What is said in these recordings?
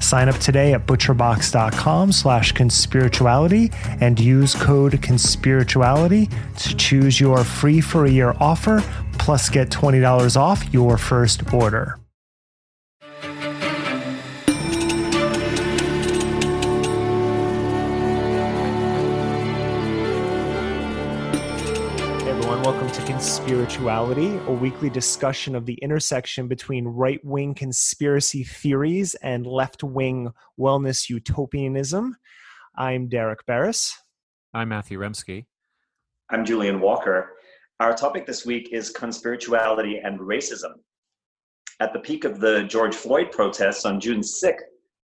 Sign up today at butcherbox.com slash conspirituality and use code conspirituality to choose your free for a year offer plus get $20 off your first order. Welcome to Conspirituality, a weekly discussion of the intersection between right wing conspiracy theories and left wing wellness utopianism. I'm Derek Beres. I'm Matthew Remski. I'm Julian Walker. Our topic this week is conspirituality and racism. At the peak of the George Floyd protests on June 6th,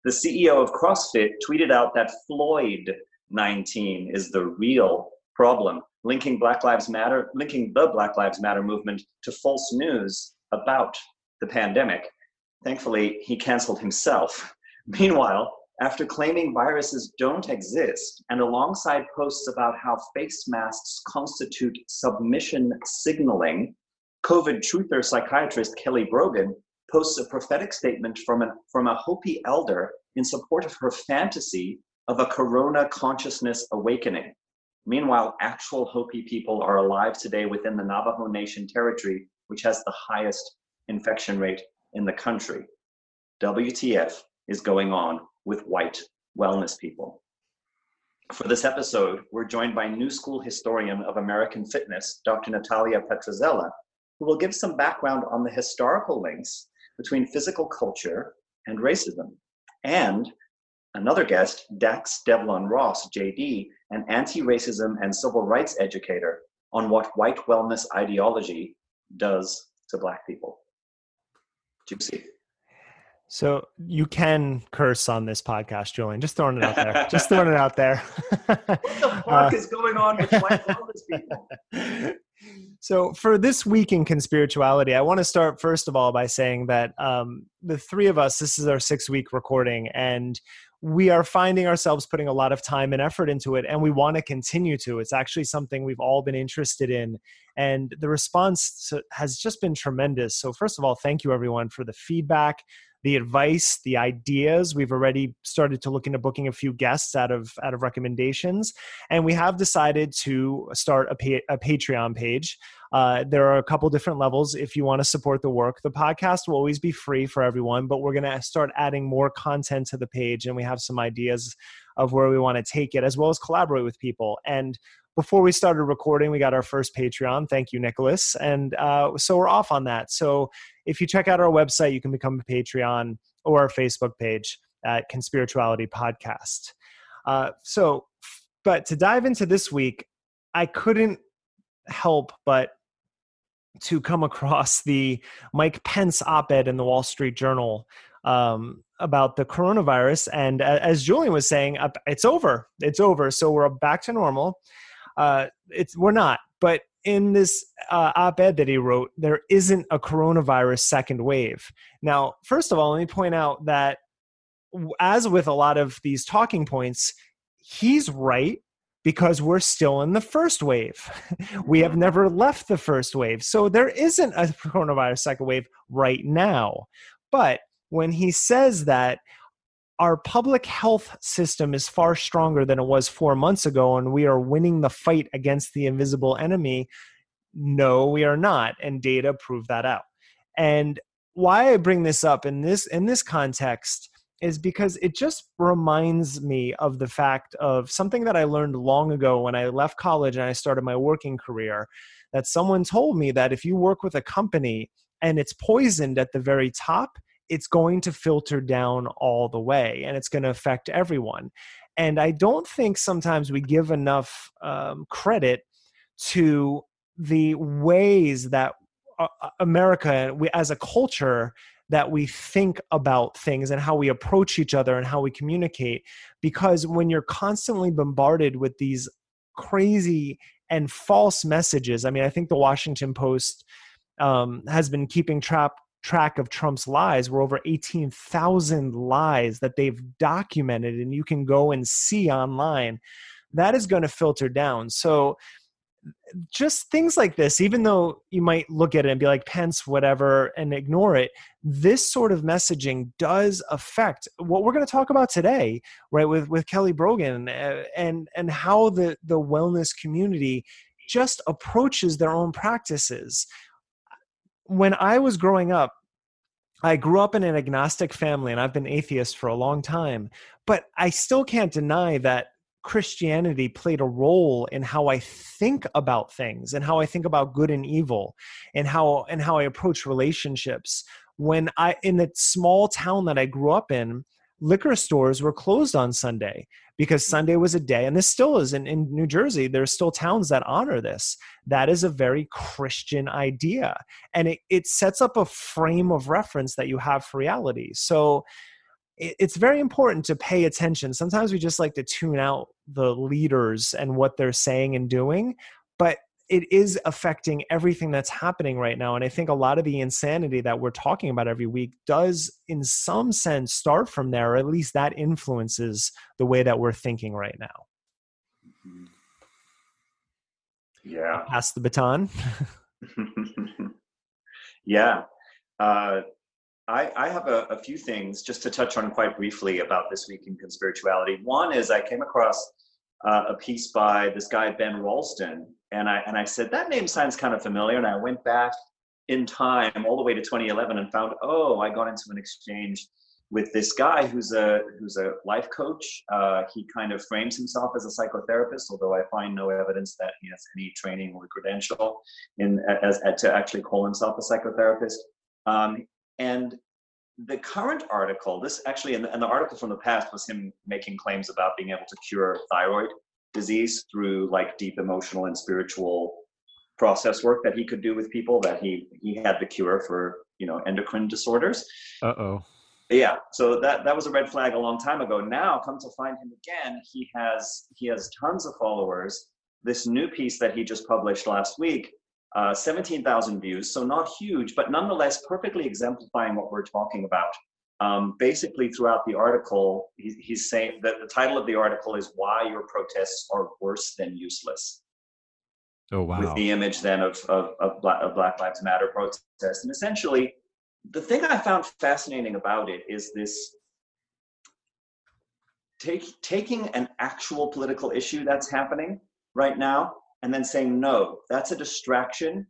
the CEO of CrossFit tweeted out that Floyd 19 is the real problem linking Black Lives Matter, linking the Black Lives Matter movement to false news about the pandemic. Thankfully, he canceled himself. Meanwhile, after claiming viruses don't exist, and alongside posts about how face masks constitute submission signaling, COVID truther psychiatrist Kelly Brogan posts a prophetic statement from, an, from a Hopi elder in support of her fantasy of a corona consciousness awakening. Meanwhile, actual Hopi people are alive today within the Navajo Nation territory, which has the highest infection rate in the country. WTF is going on with white wellness people. For this episode, we're joined by New School historian of American fitness, Dr. Natalia Petrzela, who will give some background on the historical links between physical culture and racism, and another guest, Dax Devlon Ross, JD, an anti racism and civil rights educator, on what white wellness ideology does to Black people. Juicy. So you can curse on this podcast, Julian. Just throwing it out there. Just throwing it out there. what the fuck uh, is going on with white wellness people? So for this week in conspirituality, I want to start first of all by saying that um, the three of us, this is our six week recording, and we are finding ourselves putting a lot of time and effort into it and we want to continue to. It's actually something we've all been interested in and the response has just been tremendous. So first of all thank you everyone for the feedback the advice, the ideas. We've already started to look into booking a few guests out of out of recommendations, and we have decided to start a, pa- a Patreon page. Uh, there are a couple different levels if you want to support the work. The podcast will always be free for everyone, but we're going to start adding more content to the page, and we have some ideas of where we want to take it, as well as collaborate with people. And before we started recording, we got our first Patreon. Thank you, Nicholas. And uh, so we're off on that. So if you check out our website, you can become a Patreon or our Facebook page at Conspirituality Podcast. Uh, so, but to dive into this week, I couldn't help but to come across the Mike Pence op ed in the Wall Street Journal um, about the coronavirus. And as Julian was saying, it's over. It's over. So we're back to normal. Uh, it's we're not. But in this uh, op-ed that he wrote, there isn't a coronavirus second wave. Now, first of all, let me point out that as with a lot of these talking points, he's right because we're still in the first wave. we have never left the first wave. So there isn't a coronavirus second wave right now. But when he says that our public health system is far stronger than it was four months ago, and we are winning the fight against the invisible enemy. No, we are not, and data prove that out. And why I bring this up in this in this context is because it just reminds me of the fact of something that I learned long ago when I left college and I started my working career. That someone told me that if you work with a company and it's poisoned at the very top, it's going to filter down all the way and it's going to affect everyone. And I don't think sometimes we give enough um, credit to the ways that uh, America, we, as a culture, that we think about things and how we approach each other and how we communicate. Because when you're constantly bombarded with these crazy and false messages, I mean, I think the Washington Post um, has been keeping track track of Trump's lies. We're over 18,000 lies that they've documented, and you can go and see online. That is going to filter down. So just things like this, even though you might look at it and be like, Pence, whatever, and ignore it, this sort of messaging does affect what we're going to talk about today, right? With with Kelly Brogan uh, and and how the the wellness community just approaches their own practices. When I was growing up, I grew up in an agnostic family and I've been atheist for a long time, but I still can't deny that Christianity played a role in how I think about things and how I think about good and evil and how and how I approach relationships. When I in the small town that I grew up in, liquor stores were closed on Sunday because Sunday was a day, and this still is in, in New Jersey. There's still towns that honor this. That is a very Christian idea. And it, it sets up a frame of reference that you have for reality. So it's very important to pay attention. Sometimes we just like to tune out the leaders and what they're saying and doing, but it is affecting everything that's happening right now. And I think a lot of the insanity that we're talking about every week does, in some sense, start from there, or at least that influences the way that we're thinking right now. Mm-hmm. Yeah. Pass the baton. yeah. Uh, I, I have a, a, few things just to touch on quite briefly about this week in conspirituality. One is I came across uh, a piece by this guy Ben Ralston, and I and I said that name sounds kind of familiar, and I went back in time all the way to 2011 and found oh I got into an exchange with this guy who's a who's a life coach. Uh, he kind of frames himself as a psychotherapist, although I find no evidence that he has any training or credential in as, as to actually call himself a psychotherapist. Um, and the current article, this actually, and the, and the article from the past was him making claims about being able to cure thyroid disease through like deep emotional and spiritual process work that he could do with people that he he had the cure for you know endocrine disorders. Uh-oh. Yeah so that that was a red flag a long time ago. Now come to find him again he has he has tons of followers. This new piece that he just published last week uh, 17,000 views, so not huge, but nonetheless perfectly exemplifying what we're talking about. Um, basically, throughout the article, he, he's saying that the title of the article is "Why Your Protests Are Worse Than Useless." Oh wow! With the image then of of, of, Black, of Black Lives Matter protests, and essentially, the thing I found fascinating about it is this take, taking an actual political issue that's happening right now and then saying, no, that's a distraction.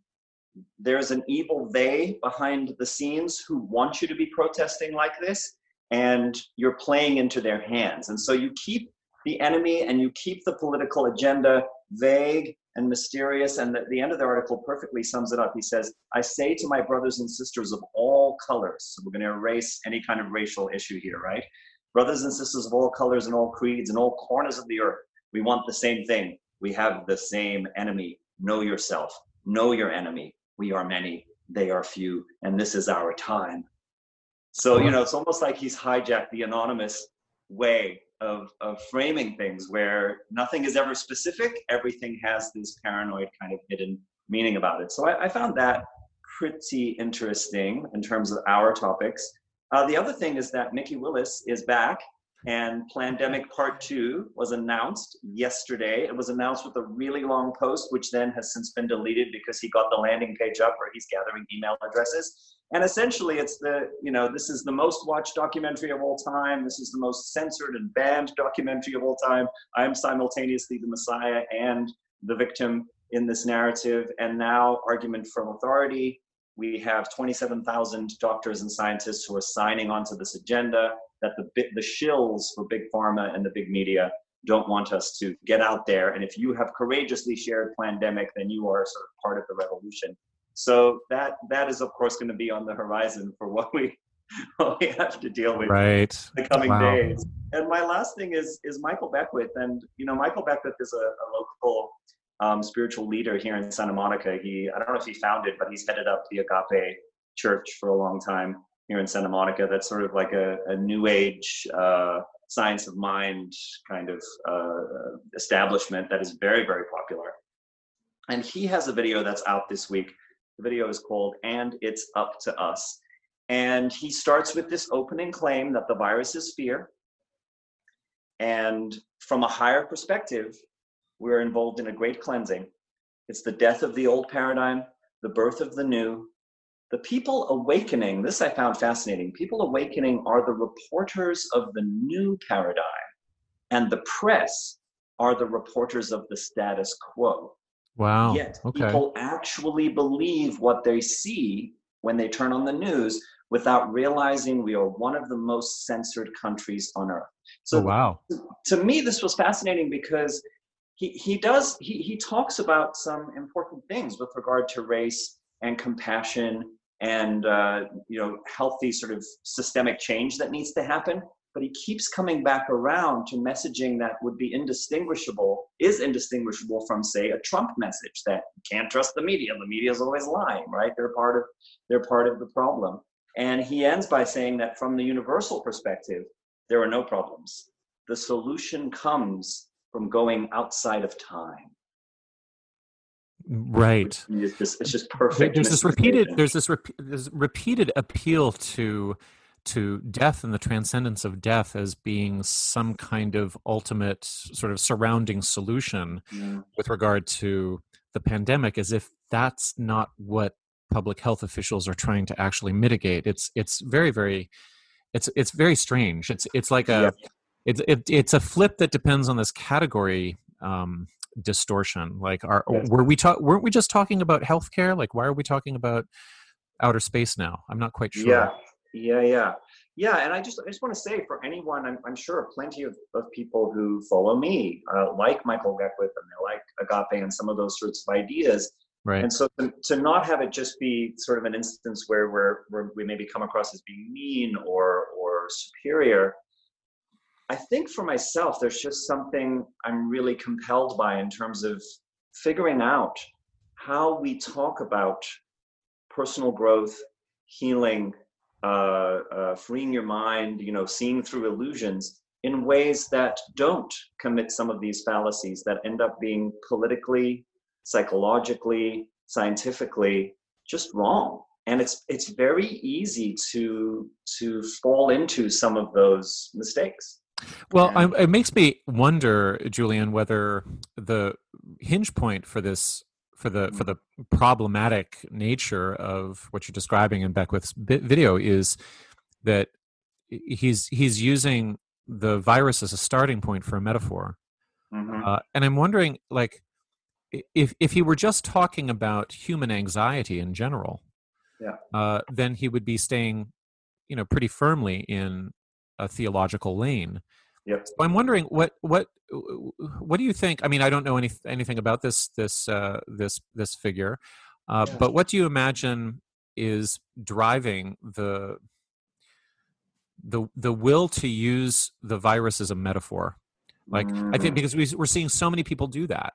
There's an evil they behind the scenes who want you to be protesting like this, and you're playing into their hands. And so you keep the enemy and you keep the political agenda vague and mysterious. And the, end of the article perfectly sums it up. He says, I say to my brothers and sisters of all colors, so we're going to erase any kind of racial issue here, right? Brothers and sisters of all colors and all creeds and all corners of the earth, we want the same thing we have the same enemy. Know yourself, know your enemy. We are many, they are few, and this is our time. So, you know, it's almost like he's hijacked the anonymous way of, of framing things where nothing is ever specific, everything has this paranoid kind of hidden meaning about it. So I, I found that pretty interesting in terms of our topics. Uh, the other thing is that Mikki Willis is back and Plandemic Part 2 was announced yesterday. It was announced with a really long post, which then has since been deleted because he got the landing page up where he's gathering email addresses. And essentially, it's the, you know, this is the most watched documentary of all time. This is the most censored and banned documentary of all time. I am simultaneously the Messiah and the victim in this narrative. And now, argument from authority we have 27,000 doctors and scientists who are signing onto this agenda that the the shills for big pharma and the big media don't want us to get out there. And if you have courageously shared Plandemic, then you are sort of part of the revolution. So that that is of course going to be on the horizon for what we what we have to deal with right. the coming Wow. days. And my last thing is is Michael Beckwith, and you know Michael Beckwith is a, a local um, spiritual leader here in Santa Monica. He I don't know if he founded, but he's headed up the Agape Church for a long time here in Santa Monica. That's sort of like a, a new age uh, science of mind kind of uh, establishment that is very very popular. And he has a video that's out this week. The video is called "And It's Up to Us." And he starts with this opening claim that the virus is fear. And from a higher perspective, we're involved in a great cleansing. It's the death of the old paradigm, the birth of the new. The people awakening, this I found fascinating. People awakening are the reporters of the new paradigm, and the press are the reporters of the status quo. Wow. Yet okay. people actually believe what they see when they turn on the news without realizing we are one of the most censored countries on earth. So oh, wow. to me, this was fascinating because he, he does he, he talks about some important things with regard to race and compassion and uh, you know healthy sort of systemic change that needs to happen. But he keeps coming back around to messaging that would be indistinguishable is indistinguishable from say a trump message that you can't trust the media the media is always lying right? They're part of they're part of the problem. And he ends by saying that from the universal perspective there are no problems. The solution comes from going outside of time Right. it's just, it's just perfect There's this repeated. There's this there's repeated appeal to to death and the transcendence of death as being some kind of ultimate sort of surrounding solution Yeah. with regard to the pandemic, as if that's not what public health officials are trying to actually mitigate. It's it's very very it's it's very strange. It's it's like a it's it, it's a flip that depends on this category um, distortion. Like, are Yes. were we talk weren't we just talking about healthcare? Like, why are we talking about outer space now? I'm not quite sure. Yeah, yeah, yeah, yeah. And I just, I just want to say for anyone, I'm, I'm sure plenty of, of people who follow me uh, like Michael Beckwith and they like Agape and some of those sorts of ideas. Right. And so to, to not have it just be sort of an instance where we're, where we maybe come across as being mean or or superior. I think for myself, there's just something I'm really compelled by in terms of figuring out how we talk about personal growth, healing, uh, uh, freeing your mind, you know, seeing through illusions in ways that don't commit some of these fallacies that end up being politically, psychologically, scientifically just wrong. And it's it's very easy to to fall into some of those mistakes. Well, And- I, it makes me wonder, Julian, whether the hinge point for this, for the for the problematic nature of what you're describing in Beckwith's video is that he's he's using the virus as a starting point for a metaphor, Mhm. uh, and I'm wondering, like, if if he were just talking about human anxiety in general, Yeah. uh, then he would be staying, you know, pretty firmly in a theological lane. Yep. So I'm wondering what what what do you think? I mean, I don't know any, anything about this this uh, this this figure, uh, Yeah. but what do you imagine is driving the the the will to use the virus as a metaphor? Like I think Mm. because we, we're seeing so many people do that.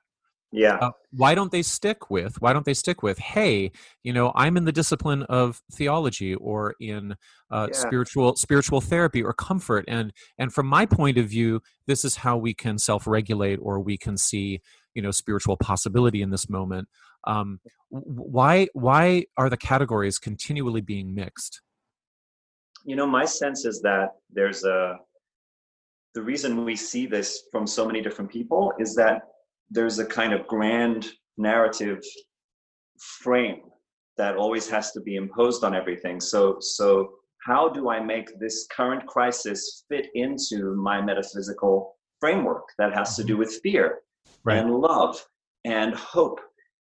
Yeah. Uh, why don't they stick with? Why don't they stick with? Hey, you know, I'm in the discipline of theology or in uh, Yeah. spiritual spiritual therapy or comfort, and and from my point of view, this is how we can self-regulate or we can see, you know, spiritual possibility in this moment. Um, why why are the categories continually being mixed? you know my sense is that there's a the reason we see this from so many different people is that there's a kind of grand narrative frame that always has to be imposed on everything so so how do i make this current crisis fit into my metaphysical framework that has to do mm-hmm. with fear Right. and love and hope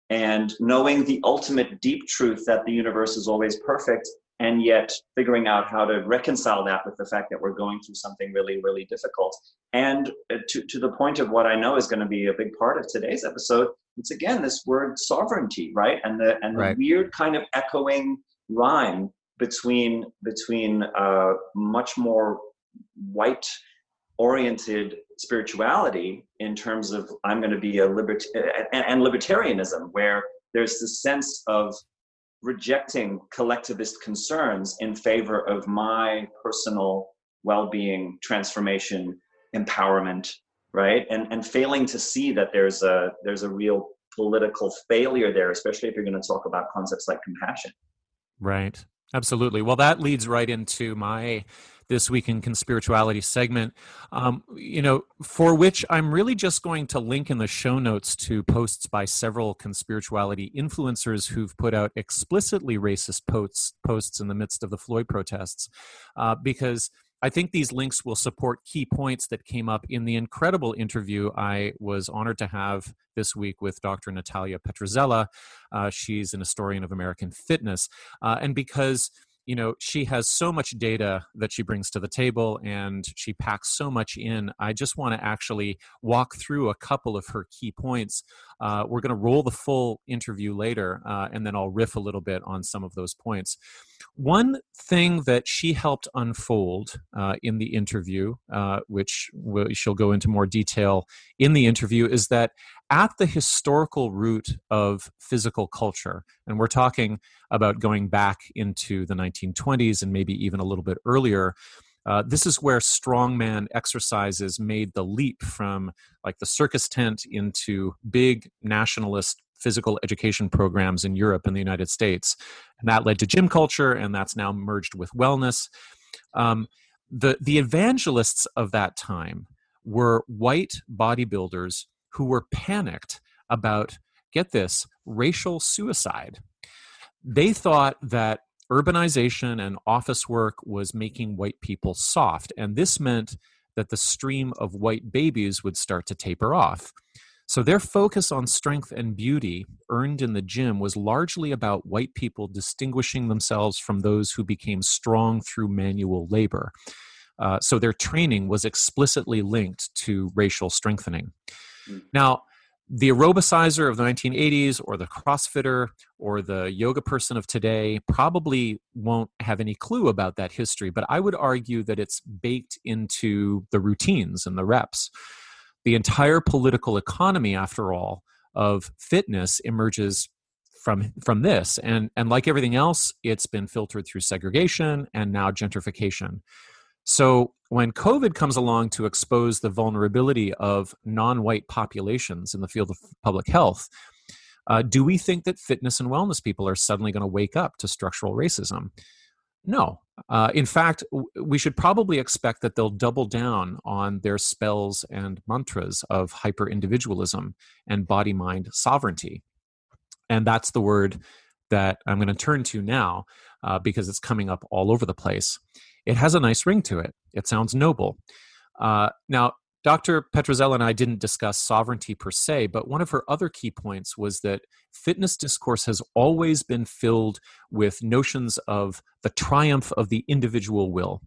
and knowing the ultimate deep truth that the universe is always perfect and yet figuring out how to reconcile that with the fact that we're going through something really really difficult and uh, to, to the point of what i know is going to be a big part of today's episode it's again this word sovereignty right and the and the right. weird kind of echoing rhyme between between uh, much more white oriented spirituality in terms of I'm going to be a libert and, and libertarianism, where there's this sense of rejecting collectivist concerns in favor of my personal well-being, transformation, empowerment, right? And and failing to see that there's a there's a real political failure there, especially if you're going to talk about concepts like compassion. Right. Absolutely. Well, that leads right into my this week in conspirituality segment um, you know for which i'm really just going to link in the show notes to posts by several conspirituality influencers who've put out explicitly racist posts posts in the midst of the floyd protests uh, because I think these links will support key points that came up in the incredible interview I was honored to have this week with Dr. Natalia Petrzela. Uh, she's an historian of American fitness. Uh, and because you know she has so much data that she brings to the table and she packs so much in. I just want to actually walk through a couple of her key points uh, we're going to roll the full interview later uh, and then i'll riff a little bit on some of those points one thing that she helped unfold uh, in the interview uh, which she'll go into more detail in the interview is that at the historical root of physical culture, and we're talking about going back into the 1920s and maybe even a little bit earlier. Uh, this is where strongman exercises made the leap from like the circus tent into big nationalist physical education programs in Europe and the United States. And that led to gym culture, and that's now merged with wellness. Um, the, the evangelists of that time were white bodybuilders who were panicked about, get this, racial suicide. They thought that urbanization and office work was making white people soft, and this meant that the stream of white babies would start to taper off. So their focus on strength and beauty earned in the gym was largely about white people distinguishing themselves from those who became strong through manual labor. Uh, so their training was explicitly linked to racial strengthening. Mm. Now, the aerobicizer of the 1980s or the crossfitter or the yoga person of today probably won't have any clue about that history but i would argue that it's baked into the routines and the reps. The entire political economy after all of fitness emerges from from this and and like everything else it's been filtered through segregation and now gentrification. So when COVID comes along to expose the vulnerability of non white populations in the field of public health, uh, do we think that fitness and wellness people are suddenly going to wake up to structural racism? No. Uh, in fact, we should probably expect that they'll double down on their spells and mantras of hyper individualism and body mind sovereignty. And that's the word that I'm going to turn to now uh, because it's coming up all over the place it has a nice ring to it. It sounds noble. Uh, now, Dr. Petrzela and I didn't discuss sovereignty per se, but one of her other key points was that fitness discourse has always been filled with notions of the triumph of the individual will.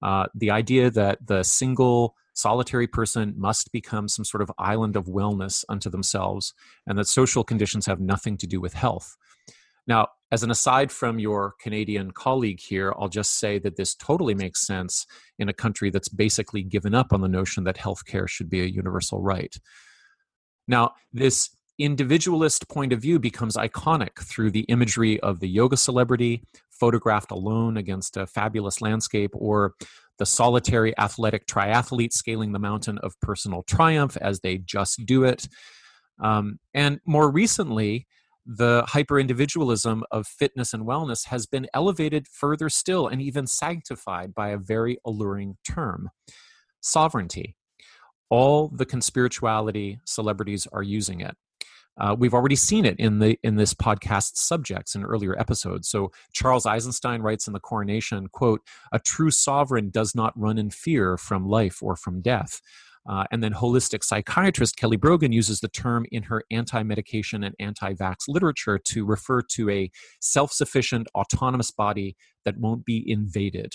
Uh, the idea that the single solitary person must become some sort of island of wellness unto themselves, and that social conditions have nothing to do with health. Now, as an aside from your Canadian colleague here, I'll just say that this totally makes sense in a country that's basically given up on the notion that healthcare should be a universal right. Now, this individualist point of view becomes iconic through the imagery of the yoga celebrity photographed alone against a fabulous landscape or the solitary athletic triathlete scaling the mountain of personal triumph as they just do it. Um, and more recently, the hyper individualism of fitness and wellness has been elevated further still and even sanctified by a very alluring term sovereignty. All the conspirituality celebrities are using it. Uh, we've already seen it in the in this podcast subjects in earlier episodes. So Charles Eisenstein writes in the Coronation, "quote A true sovereign does not run in fear from life or from death." Uh, and then holistic psychiatrist Kelly Brogan uses the term in her anti medication and anti vax literature to refer to a self sufficient, autonomous body that won't be invaded.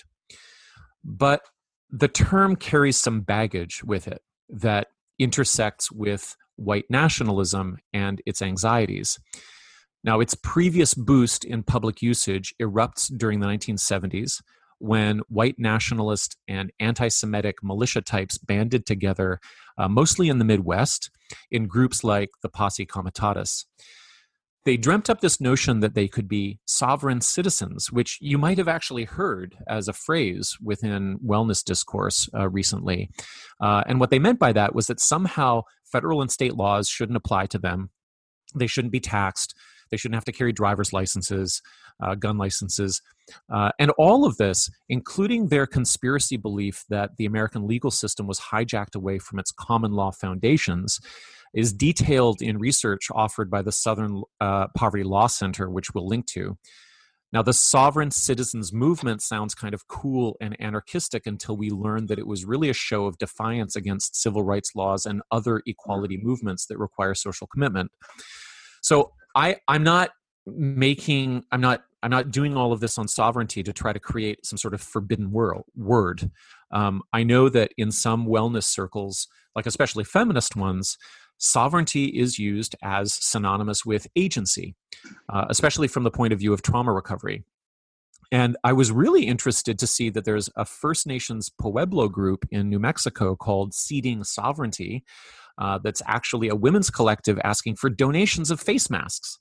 But the term carries some baggage with it that intersects with white nationalism and its anxieties. Now, its previous boost in public usage erupts during the 1970s when white nationalist and anti Semitic militia types banded together, uh, mostly in the Midwest, in groups like the Posse Comitatus. They dreamt up this notion that they could be sovereign citizens, which you might have actually heard as a phrase within wellness discourse uh, recently. Uh, and what they meant by that was that somehow federal and state laws shouldn't apply to them, they shouldn't be taxed, they shouldn't have to carry driver's licenses, uh, gun licenses. Uh, and all of this, including their conspiracy belief that the American legal system was hijacked away from its common law foundations, is detailed in research offered by the Southern uh, Poverty Law Center, which we'll link to. Now, the sovereign citizens movement sounds kind of cool and anarchistic until we learn that it was really a show of defiance against civil rights laws and other equality movements that require social commitment. So, I, I'm not making i'm not i'm not doing all of this on sovereignty to try to create some sort of forbidden world, word um, i know that in some wellness circles like especially feminist ones sovereignty is used as synonymous with agency uh, especially from the point of view of trauma recovery and I was really interested to see that there's a First Nations Pueblo group in New Mexico called Seeding Sovereignty, uh, that's actually a women's collective asking for donations of face masks.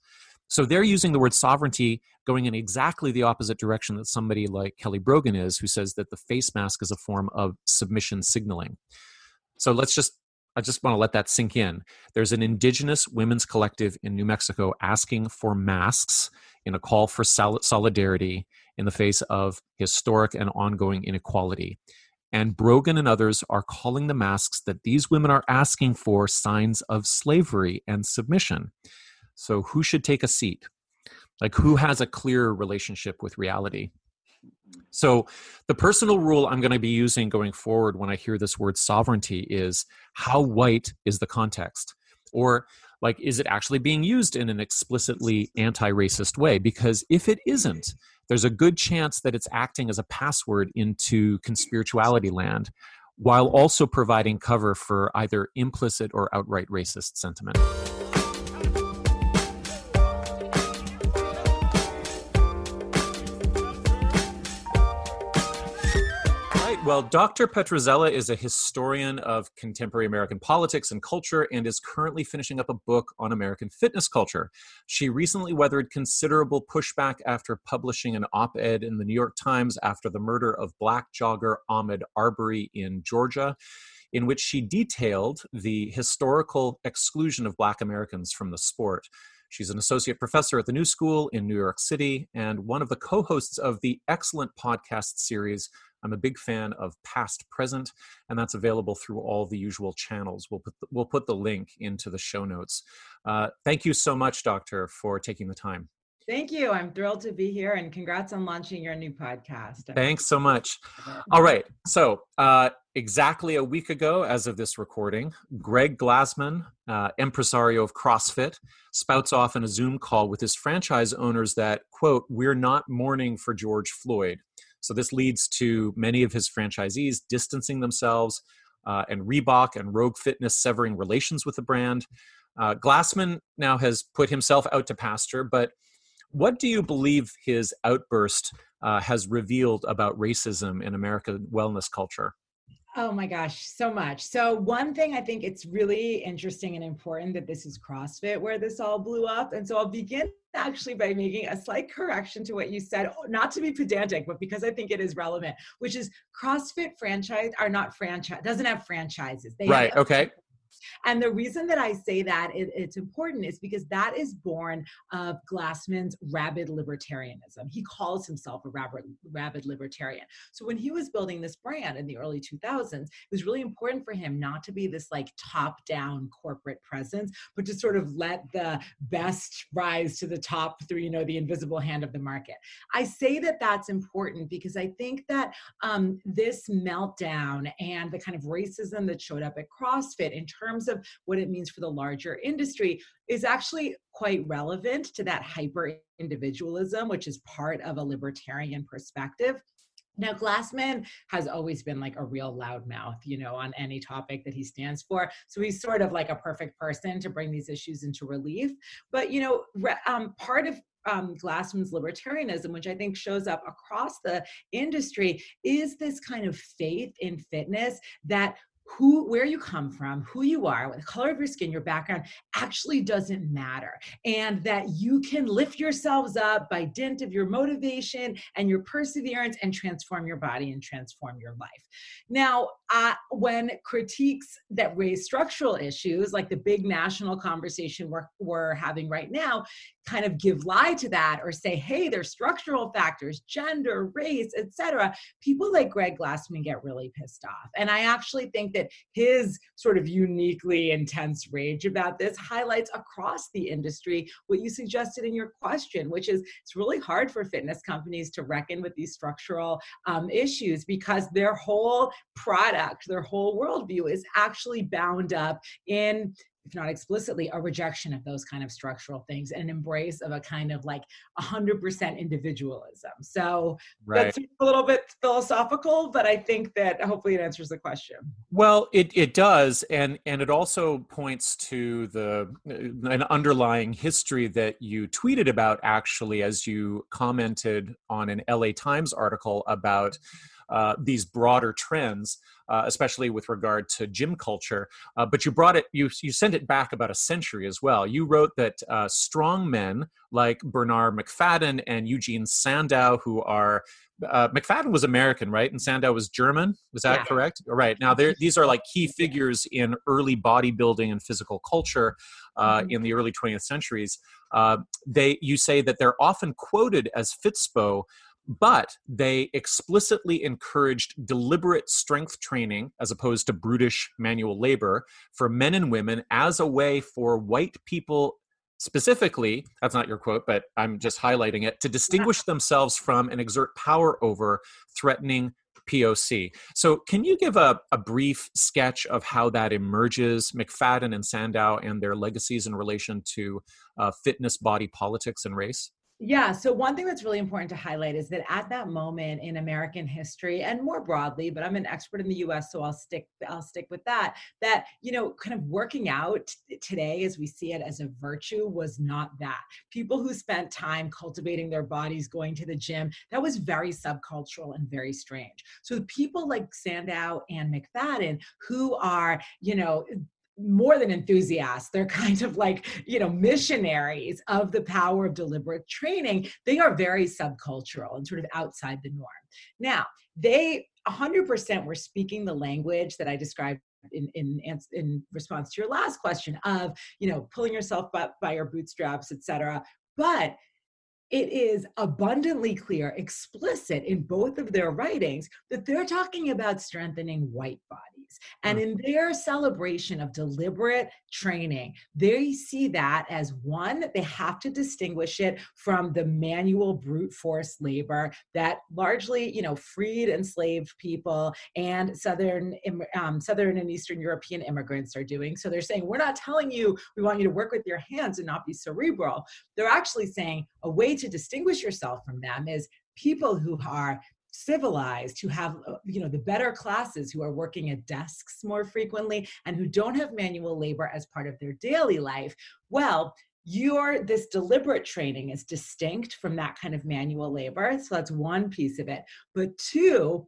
So they're using the word sovereignty going in exactly the opposite direction that somebody like Kelly Brogan is, who says that the face mask is a form of submission signaling. So let's just, I just want to let that sink in. There's an indigenous women's collective in New Mexico asking for masks in a call for solidarity in the face of historic and ongoing inequality. And Brogan and others are calling the masks that these women are asking for signs of slavery and submission. So, who should take a seat? Like, who has a clear relationship with reality? So, the personal rule I'm going to be using going forward when I hear this word sovereignty is how white is the context? Or, like, is it actually being used in an explicitly anti racist way? Because if it isn't, there's a good chance that it's acting as a password into conspirituality land while also providing cover for either implicit or outright racist sentiment. Well, Dr. Petrzela is a historian of contemporary American politics and culture and is currently finishing up a book on American fitness culture. She recently weathered considerable pushback after publishing an op ed in the New York Times after the murder of black jogger Ahmaud Arbery in Georgia, in which she detailed the historical exclusion of black Americans from the sport. She's an associate professor at the New School in New York City and one of the co hosts of the excellent podcast series I'm a big fan of Past Present, and that's available through all the usual channels. We'll put the, we'll put the link into the show notes. Uh, thank you so much, Doctor, for taking the time. Thank you. I'm thrilled to be here and congrats on launching your new podcast. Thanks so much. All right. So, uh, exactly a week ago, as of this recording, Greg Glassman, uh, impresario of CrossFit, spouts off in a Zoom call with his franchise owners that, quote, we're not mourning for George Floyd. So this leads to many of his franchisees distancing themselves uh, and Reebok and Rogue Fitness severing relations with the brand. Uh, Glassman now has put himself out to pasture, but what do you believe his outburst uh, has revealed about racism in American wellness culture? Oh my gosh, so much. So, one thing I think it's really interesting and important that this is CrossFit where this all blew up. And so, I'll begin actually by making a slight correction to what you said, oh, not to be pedantic, but because I think it is relevant, which is CrossFit franchise are not franchise, doesn't have franchises. They right. Okay. And the reason that I say that it, it's important is because that is born of Glassman's rabid libertarianism. He calls himself a rabid, rabid libertarian. So when he was building this brand in the early 2000s, it was really important for him not to be this like top down corporate presence, but to sort of let the best rise to the top through, you know, the invisible hand of the market. I say that that's important because I think that um, this meltdown and the kind of racism that showed up at CrossFit in terms of what it means for the larger industry is actually quite relevant to that hyper individualism, which is part of a libertarian perspective. Now, Glassman has always been like a real loudmouth, you know, on any topic that he stands for. So he's sort of like a perfect person to bring these issues into relief. But, you know, um, part of um, Glassman's libertarianism, which I think shows up across the industry, is this kind of faith in fitness that who where you come from who you are what the color of your skin your background actually doesn't matter. And that you can lift yourselves up by dint of your motivation and your perseverance and transform your body and transform your life. Now uh, when critiques that raise structural issues like the big national conversation we're, we're having right now kind of give lie to that or say hey there's structural factors gender race etc people like greg glassman get really pissed off. And i actually think that his sort of uniquely intense rage about this highlights across the industry what you suggested in your question which is it's really hard for fitness companies to reckon with these structural um, issues because their whole product their whole worldview is actually bound up in if not explicitly, a rejection of those kind of structural things and an embrace of a kind of like 100% individualism. So right. that's a little bit philosophical, but I think that hopefully it answers the question. Well, it, it does. And, and it also points to the uh, an underlying history that you tweeted about actually as you commented on an LA Times article about uh, these broader trends, uh, especially with regard to gym culture. Uh, but you brought it, you, you sent it back about a century as well. You wrote that uh, strong men like Bernard McFadden and Eugene Sandow, who are uh, Macfadden was American, right? And Sandow was German. Was that yeah. correct? All right. Now, these are like key figures in early bodybuilding and physical culture uh, mm-hmm. in the early 20th centuries. Uh, they, you say that they're often quoted as Fitspo but they explicitly encouraged deliberate strength training as opposed to brutish manual labor for men and women as a way for white people specifically that's not your quote but i'm just highlighting it to distinguish themselves from and exert power over threatening POC. So, can you give a, a brief sketch of how that emerges, mcfadden and Sandow, and their legacies in relation to uh, fitness, body politics, and race? Yeah. So one thing that's really important to highlight is that at that moment in American history and more broadly, but I'm an expert in the US, so I'll stick I'll stick with that, that, you know, kind of working out today as we see it as a virtue was not that. People who spent time cultivating their bodies, going to the gym, that was very subcultural and very strange. So people like Sandow and McFadden, who are, you know, more than enthusiasts they're kind of like you know missionaries of the power of deliberate training. They are very subcultural and sort of outside the norm. Now they 100% were speaking the language that i described in, in, in response to your last question of you know pulling yourself up by your bootstraps etc but it is abundantly clear, explicit in both of their writings that they're talking about strengthening white bodies. And in their celebration of deliberate training, they see that as one, they have to distinguish it from the manual brute force labor that largely, you know, freed enslaved people and Southern, um, Southern and Eastern European immigrants are doing. So they're saying, we're not telling you we want you to work with your hands and not be cerebral. They're actually saying a way to distinguish yourself from them is people who are civilized who have uh, you know the better classes who are working at desks more frequently and who don't have manual labor as part of their daily life well your this deliberate training is distinct from that kind of manual labor so that's one piece of it. But two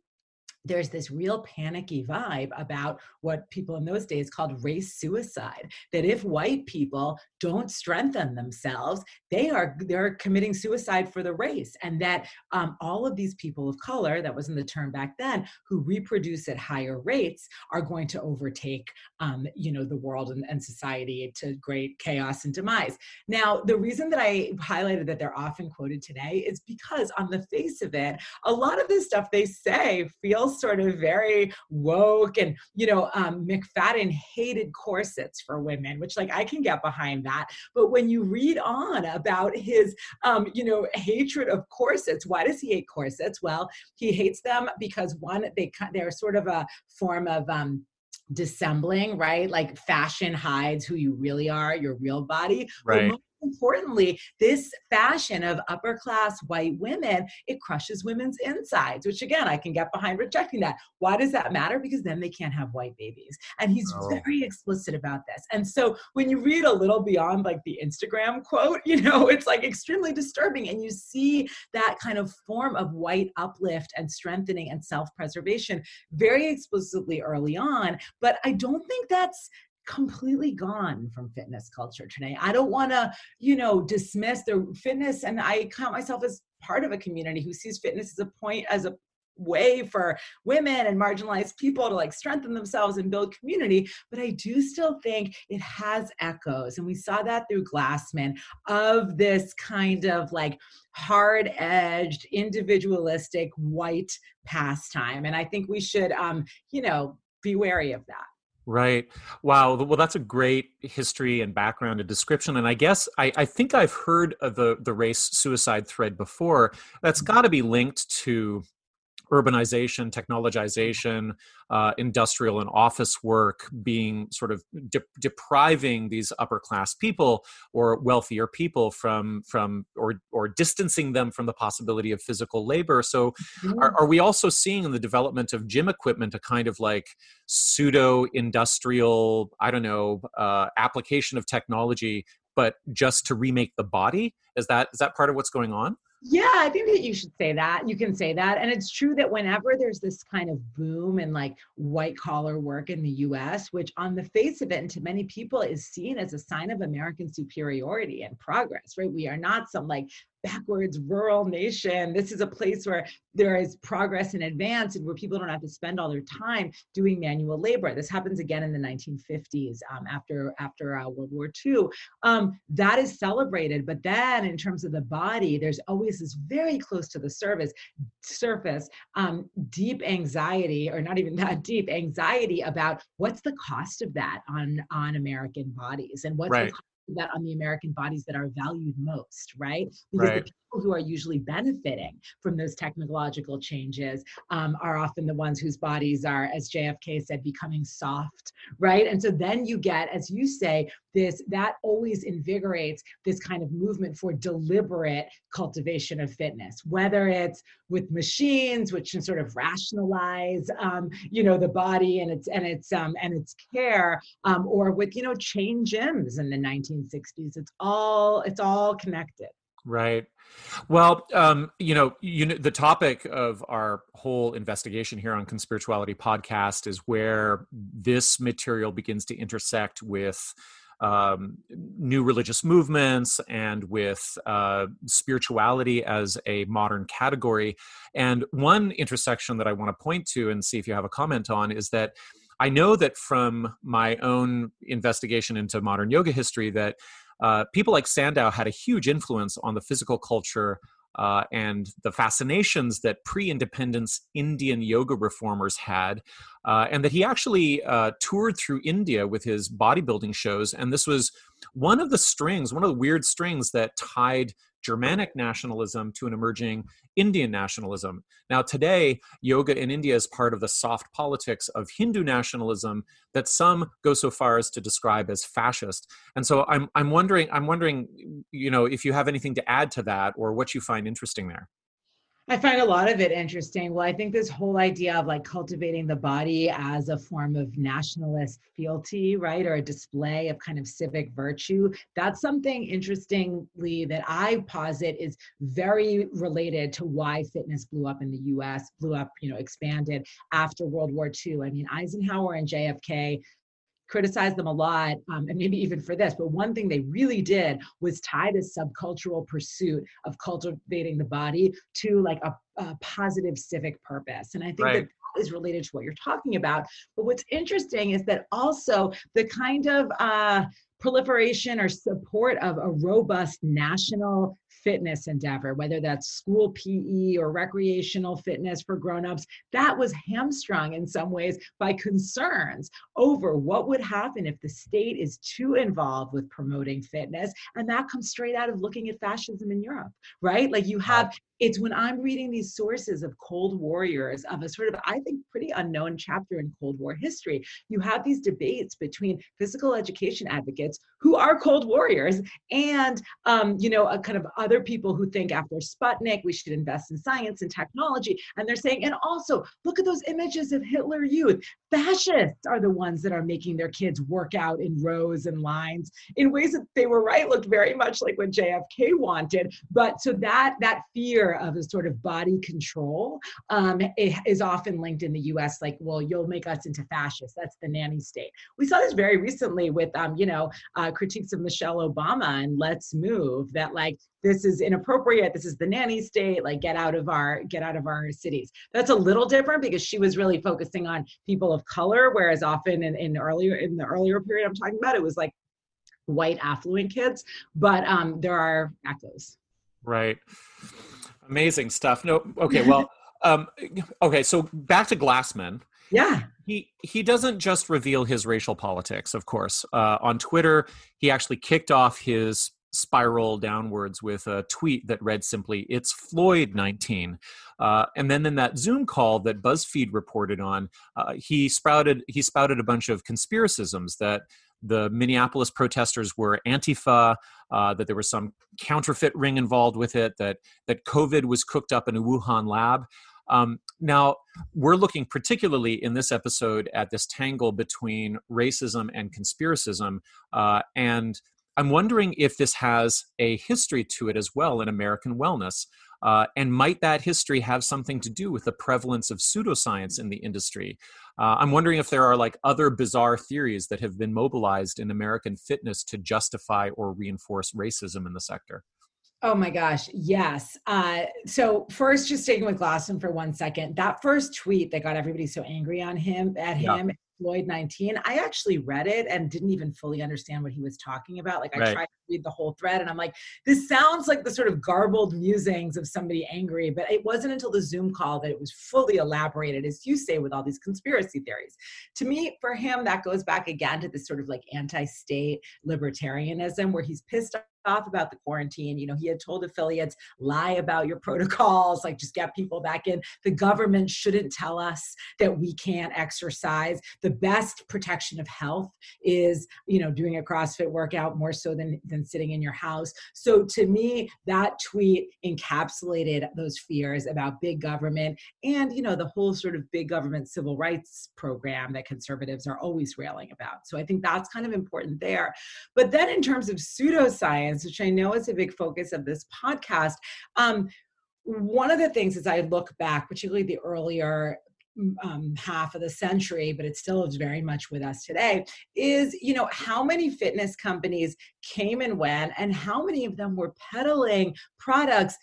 there's this real panicky vibe about what people in those days called race suicide that if white people don't strengthen themselves they are they're committing suicide for the race and that um, all of these people of color that wasn't the term back then who reproduce at higher rates are going to overtake um, you know the world and, and society to great chaos and demise. Now the reason that i highlighted that they're often quoted today is because on the face of it a lot of this stuff they say feels sort of very woke and you know um, mcfadden hated corsets for women which like i can get behind that but when you read on about his um, you know hatred of corsets why does he hate corsets well he hates them because one they they're sort of a form of um, dissembling, right? Like fashion hides who you really are, your real body. Right importantly, this fashion of upper class white women, it crushes women's insides, which again, I can get behind rejecting that. Why does that matter? Because then they can't have white babies. And he's oh. very explicit about this. And so when you read a little beyond like the Instagram quote, you know, it's like extremely disturbing. And you see that kind of form of white uplift and strengthening and self preservation very explicitly early on. But I don't think that's completely gone from fitness culture today. I don't want to, you know, dismiss the fitness and I count myself as part of a community who sees fitness as a point as a way for women and marginalized people to like strengthen themselves and build community but i do still think it has echoes and we saw that through glassman of this kind of like hard edged individualistic white pastime and i think we should um you know be wary of that Right. Wow. Well, that's a great history and background and description. And I guess I, I think I've heard of the the race suicide thread before. That's mm-hmm. got to be linked to urbanization, technologization, uh, industrial and office work being sort of de- depriving these upper class people or wealthier people from from or or distancing them from the possibility of physical labor. So, mm-hmm. are, are we also seeing in the development of gym equipment a kind of like pseudo industrial, I don't know, uh, application of technology, but just to remake the body? Is that is that part of what's going on? Yeah, I think that you should say that. You can say that. And it's true that whenever there's this kind of boom in like white collar work in the US, which on the face of it and to many people is seen as a sign of American superiority and progress, right? We are not some like backwards rural nation. This is a place where there is progress and advance and where people don't have to spend all their time doing manual labor. This happens again in the 1950s um, after, after uh, World War II. Um, that is celebrated. But then in terms of the body, there's always this very close to the surface, surface um, deep anxiety, or not even that deep anxiety about what's the cost of that on, on American bodies and what's right. the that on the American bodies that are valued most, right? Because right. the people who are usually benefiting from those technological changes um, are often the ones whose bodies are, as JFK said, becoming soft, right? And so then you get, as you say, this that always invigorates this kind of movement for deliberate cultivation of fitness, whether it's with machines, which can sort of rationalize, um, you know, the body and its and its um, and its care, um, or with you know chain gyms in the 1960s. It's all it's all connected. Right. Well, um, you know, you know, the topic of our whole investigation here on Conspirituality podcast is where this material begins to intersect with um, new religious movements and with uh, spirituality as a modern category. And one intersection that I want to point to and see if you have a comment on is that I know that from my own investigation into modern yoga history that uh, people like Sandow had a huge influence on the physical culture uh, and the fascinations that pre independence Indian yoga reformers had, uh, and that he actually uh, toured through India with his bodybuilding shows. And this was one of the strings, one of the weird strings that tied Germanic nationalism to an emerging Indian nationalism. Now, today, yoga in India is part of the soft politics of Hindu nationalism that some go so far as to describe as fascist. And so, I'm I'm wondering I'm wondering, you know, if you have anything to add to that or what you find interesting there. I find a lot of it interesting. Well, I think this whole idea of like cultivating the body as a form of nationalist fealty, right, or a display of kind of civic virtue, that's something interestingly that I posit is very related to why fitness blew up in the US, blew up, you know, expanded after World War II. I mean, Eisenhower and JFK criticized them a lot, um, and maybe even for this, but one thing they really did was tie this subcultural pursuit of cultivating the body to like a, a positive civic purpose. And I think right. that is related to what you're talking about. But what's interesting is that also the kind of uh, proliferation or support of a robust national fitness endeavor, whether that's school PE or recreational fitness for grown-ups, that was hamstrung in some ways by concerns over what would happen if the state is too involved with promoting fitness. And that comes straight out of looking at fascism in Europe, right? Like you have it's when I'm reading these sources of Cold Warriors, of a sort of, I think, pretty unknown chapter in Cold War history. You have these debates between physical education advocates who are Cold Warriors and, um, you know, a kind of other people who think after Sputnik, we should invest in science and technology. And they're saying, and also look at those images of Hitler Youth. Fascists are the ones that are making their kids work out in rows and lines in ways that they were right, looked very much like what JFK wanted. But so that, that fear of a sort of body control um, is often linked in the US, like, well, you'll make us into fascists. That's the nanny state. We saw this very recently with, um, you know, uh, critiques of Michelle Obama and Let's Move, that like, this is inappropriate this is the nanny state like get out of our get out of our cities that's a little different because she was really focusing on people of color whereas often in, in earlier in the earlier period i'm talking about it was like white affluent kids but um there are echoes right Amazing stuff. No, okay, well, um, okay, so back to Glassman. Yeah. He he doesn't just reveal his racial politics, of course. Uh, on Twitter, he actually kicked off his spiral downwards with a tweet that read simply, It's Floyd 19. Uh, and then in that Zoom call that BuzzFeed reported on, uh, he sprouted he spouted a bunch of conspiracisms that the Minneapolis protesters were Antifa, uh, that there was some counterfeit ring involved with it, that that COVID was cooked up in a Wuhan lab. Um, now, we're looking particularly in this episode at this tangle between racism and conspiracism, uh, and I'm wondering if this has a history to it as well in American wellness. Uh, and might that history have something to do with the prevalence of pseudoscience in the industry? Uh, I'm wondering if there are like other bizarre theories that have been mobilized in American fitness to justify or reinforce racism in the sector. Oh my gosh, yes. Uh, so first, just sticking with Glassman for one second, that first tweet that got everybody so angry on him at him Floyd 19. I actually read it and didn't even fully understand what he was talking about. Like I right. tried read the whole thread and I'm like, this sounds like the sort of garbled musings of somebody angry, but it wasn't until the Zoom call that it was fully elaborated, as you say, with all these conspiracy theories. To me, for him, that goes back again to this sort of like anti-state libertarianism where he's pissed off about the quarantine. You know, he had told affiliates, lie about your protocols, like just get people back in. The government shouldn't tell us that we can't exercise. The best protection of health is, you know, doing a CrossFit workout more so than, than sitting in your house. So to me, that tweet encapsulated those fears about big government and, you know, the whole sort of big government civil rights program that conservatives are always railing about. So I think that's kind of important there. But then in terms of pseudoscience, which I know is a big focus of this podcast. Um, one of the things as I look back, particularly the earlier um, half of the century, but it still is very much with us today, is you know how many fitness companies came and went, and how many of them were peddling products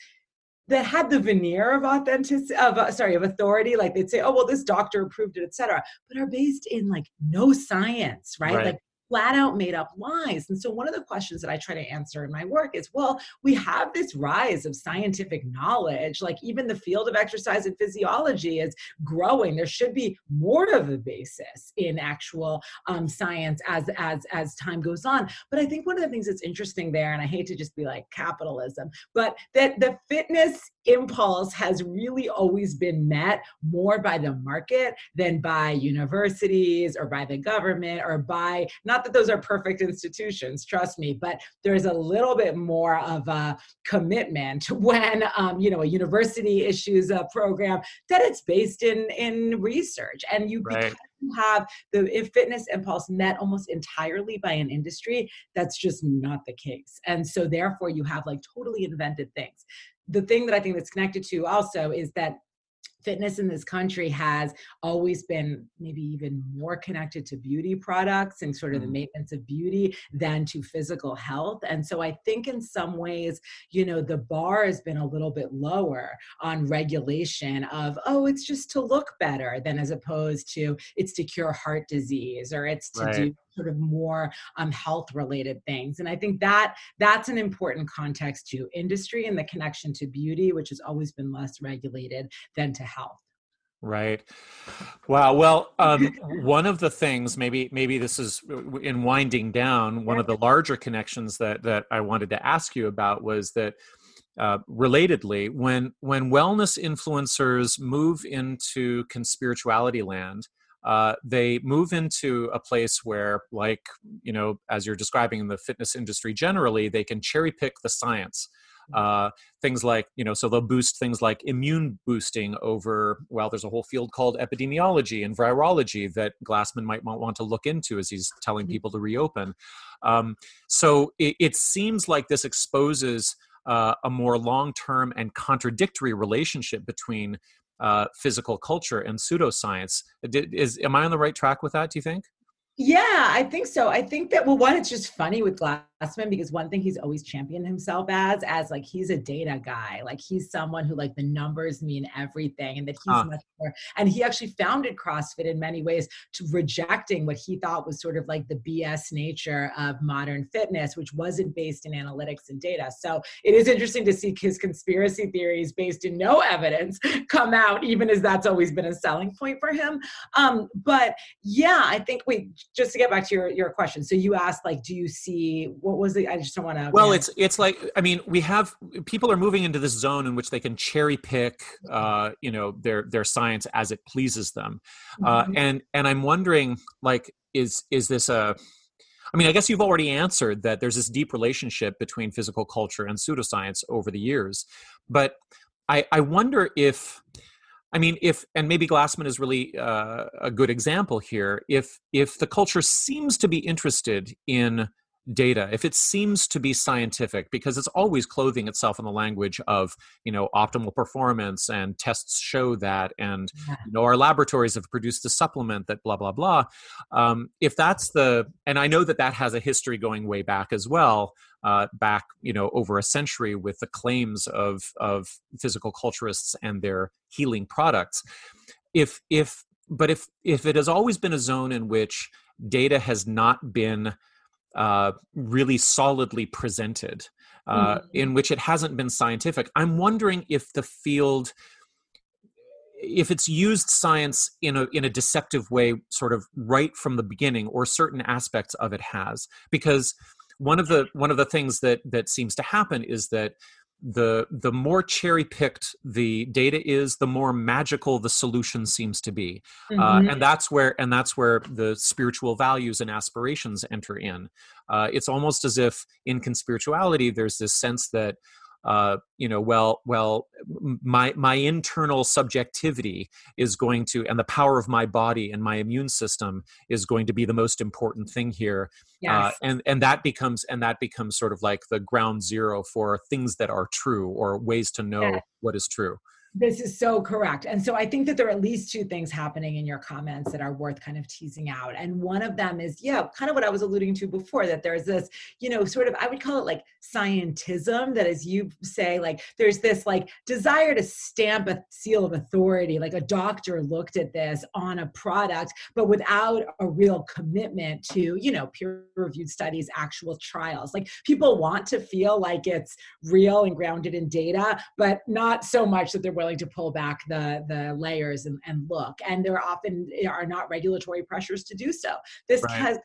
that had the veneer of authenticity of uh, sorry of authority like they'd say oh well this doctor approved it etc but are based in like no science right? right. like flat out made up lies. And so, one of the questions that I try to answer in my work is well, we have this rise of scientific knowledge. Like, even the field of exercise and physiology is growing. There should be more of a basis in actual um, science as, as, as time goes on. But I think one of the things that's interesting there, and I hate to just be like capitalism, but that the fitness impulse has really always been met more by the market than by universities or by the government or by not not that those are perfect institutions, trust me, but there's a little bit more of a commitment when um, you know a university issues a program that it's based in in research, and you right. have the fitness impulse met almost entirely by an industry that's just not the case. And so therefore you have like totally invented things. The thing that i think that's connected to also is that fitness in this country has always been maybe even more connected to beauty products and sort of the mm-hmm. maintenance of beauty than to physical health. And so I think in some ways, you know, the bar has been a little bit lower on regulation of, oh, it's just to look better than as opposed to it's to cure heart disease or it's to right. do sort of more um, health related things. And i think that that's an important context to industry and the connection to beauty which has always been less regulated than to health. Right. Wow. Well um, one of the things maybe maybe this is in winding down one of the larger connections that that i wanted to ask you about was that uh, relatedly when when wellness influencers move into conspirituality land uh, they move into a place where like you know as you're describing in the fitness industry generally they can cherry pick the science mm. uh, things like you know so they'll boost things like immune boosting over well there's a whole field called epidemiology and virology that glassman might want to look into as he's telling mm. people to reopen um, so it, it, seems like this exposes uh, a more long-term and contradictory relationship between uh, physical culture and pseudoscience. Is am I on the right track with that? Do you think? Yeah, I think so. I think that well, one, it's just funny with Because one thing he's always championed himself as, as like he's a data guy. Like he's someone who like the numbers mean everything, and that he's huh. much more. And he actually founded CrossFit in many ways to rejecting what he thought was sort of like the BS nature of modern fitness, which wasn't based in analytics and data. So it is interesting to see his conspiracy theories based in no evidence come out, even as that's always been a selling point for him. Um, but yeah, I think we just to get back to your your question so you asked like do you see what was the? i just don't want to well it's it's like i mean we have people are moving into this zone in which they can cherry pick uh you know their their science as it pleases them uh mm-hmm. and and i'm wondering like is is this a I mean, I guess you've already answered that there's this deep relationship between physical culture and pseudoscience over the years. But I, I wonder if I mean, if and maybe Glassman is really uh, a good example here. If if the culture seems to be interested in data if it seems to be scientific because it's always clothing itself in the language of you know optimal performance and tests show that and yeah. you know our laboratories have produced a supplement that blah blah blah um, if that's the and i know that that has a history going way back as well uh, back you know over a century with the claims of of physical culturists and their healing products if if but if if it has always been a zone in which data has not been uh, really solidly presented, uh, mm-hmm. in which it hasn't been scientific. I'm wondering if the field, if it's used science in a in a deceptive way, sort of right from the beginning, or certain aspects of it has, because one of the one of the things that that seems to happen is that the the more cherry picked the data is the more magical the solution seems to be uh, mm-hmm. uh, and that's where and that's where the spiritual values and aspirations enter in uh, it's almost as if in conspirituality there's this sense that uh, you know well well my my internal subjectivity is going to and the power of my body and my immune system is going to be the most important thing here uh, yes. Uh, and and that becomes and that becomes sort of like the ground zero for things that are true or ways to know yeah. what is true this is so correct. And so I think that there are at least two things happening in your comments that are worth kind of teasing out. And one of them is, yeah, kind of what I was alluding to before that there's this, you know, sort of, I would call it like scientism, that as you say, like there's this like desire to stamp a seal of authority, like a doctor looked at this on a product, but without a real commitment to, you know, peer reviewed studies, actual trials. Like people want to feel like it's real and grounded in data, but not so much that they're willing to pull back the the layers and, and look and there often are not regulatory pressures to do so this right. has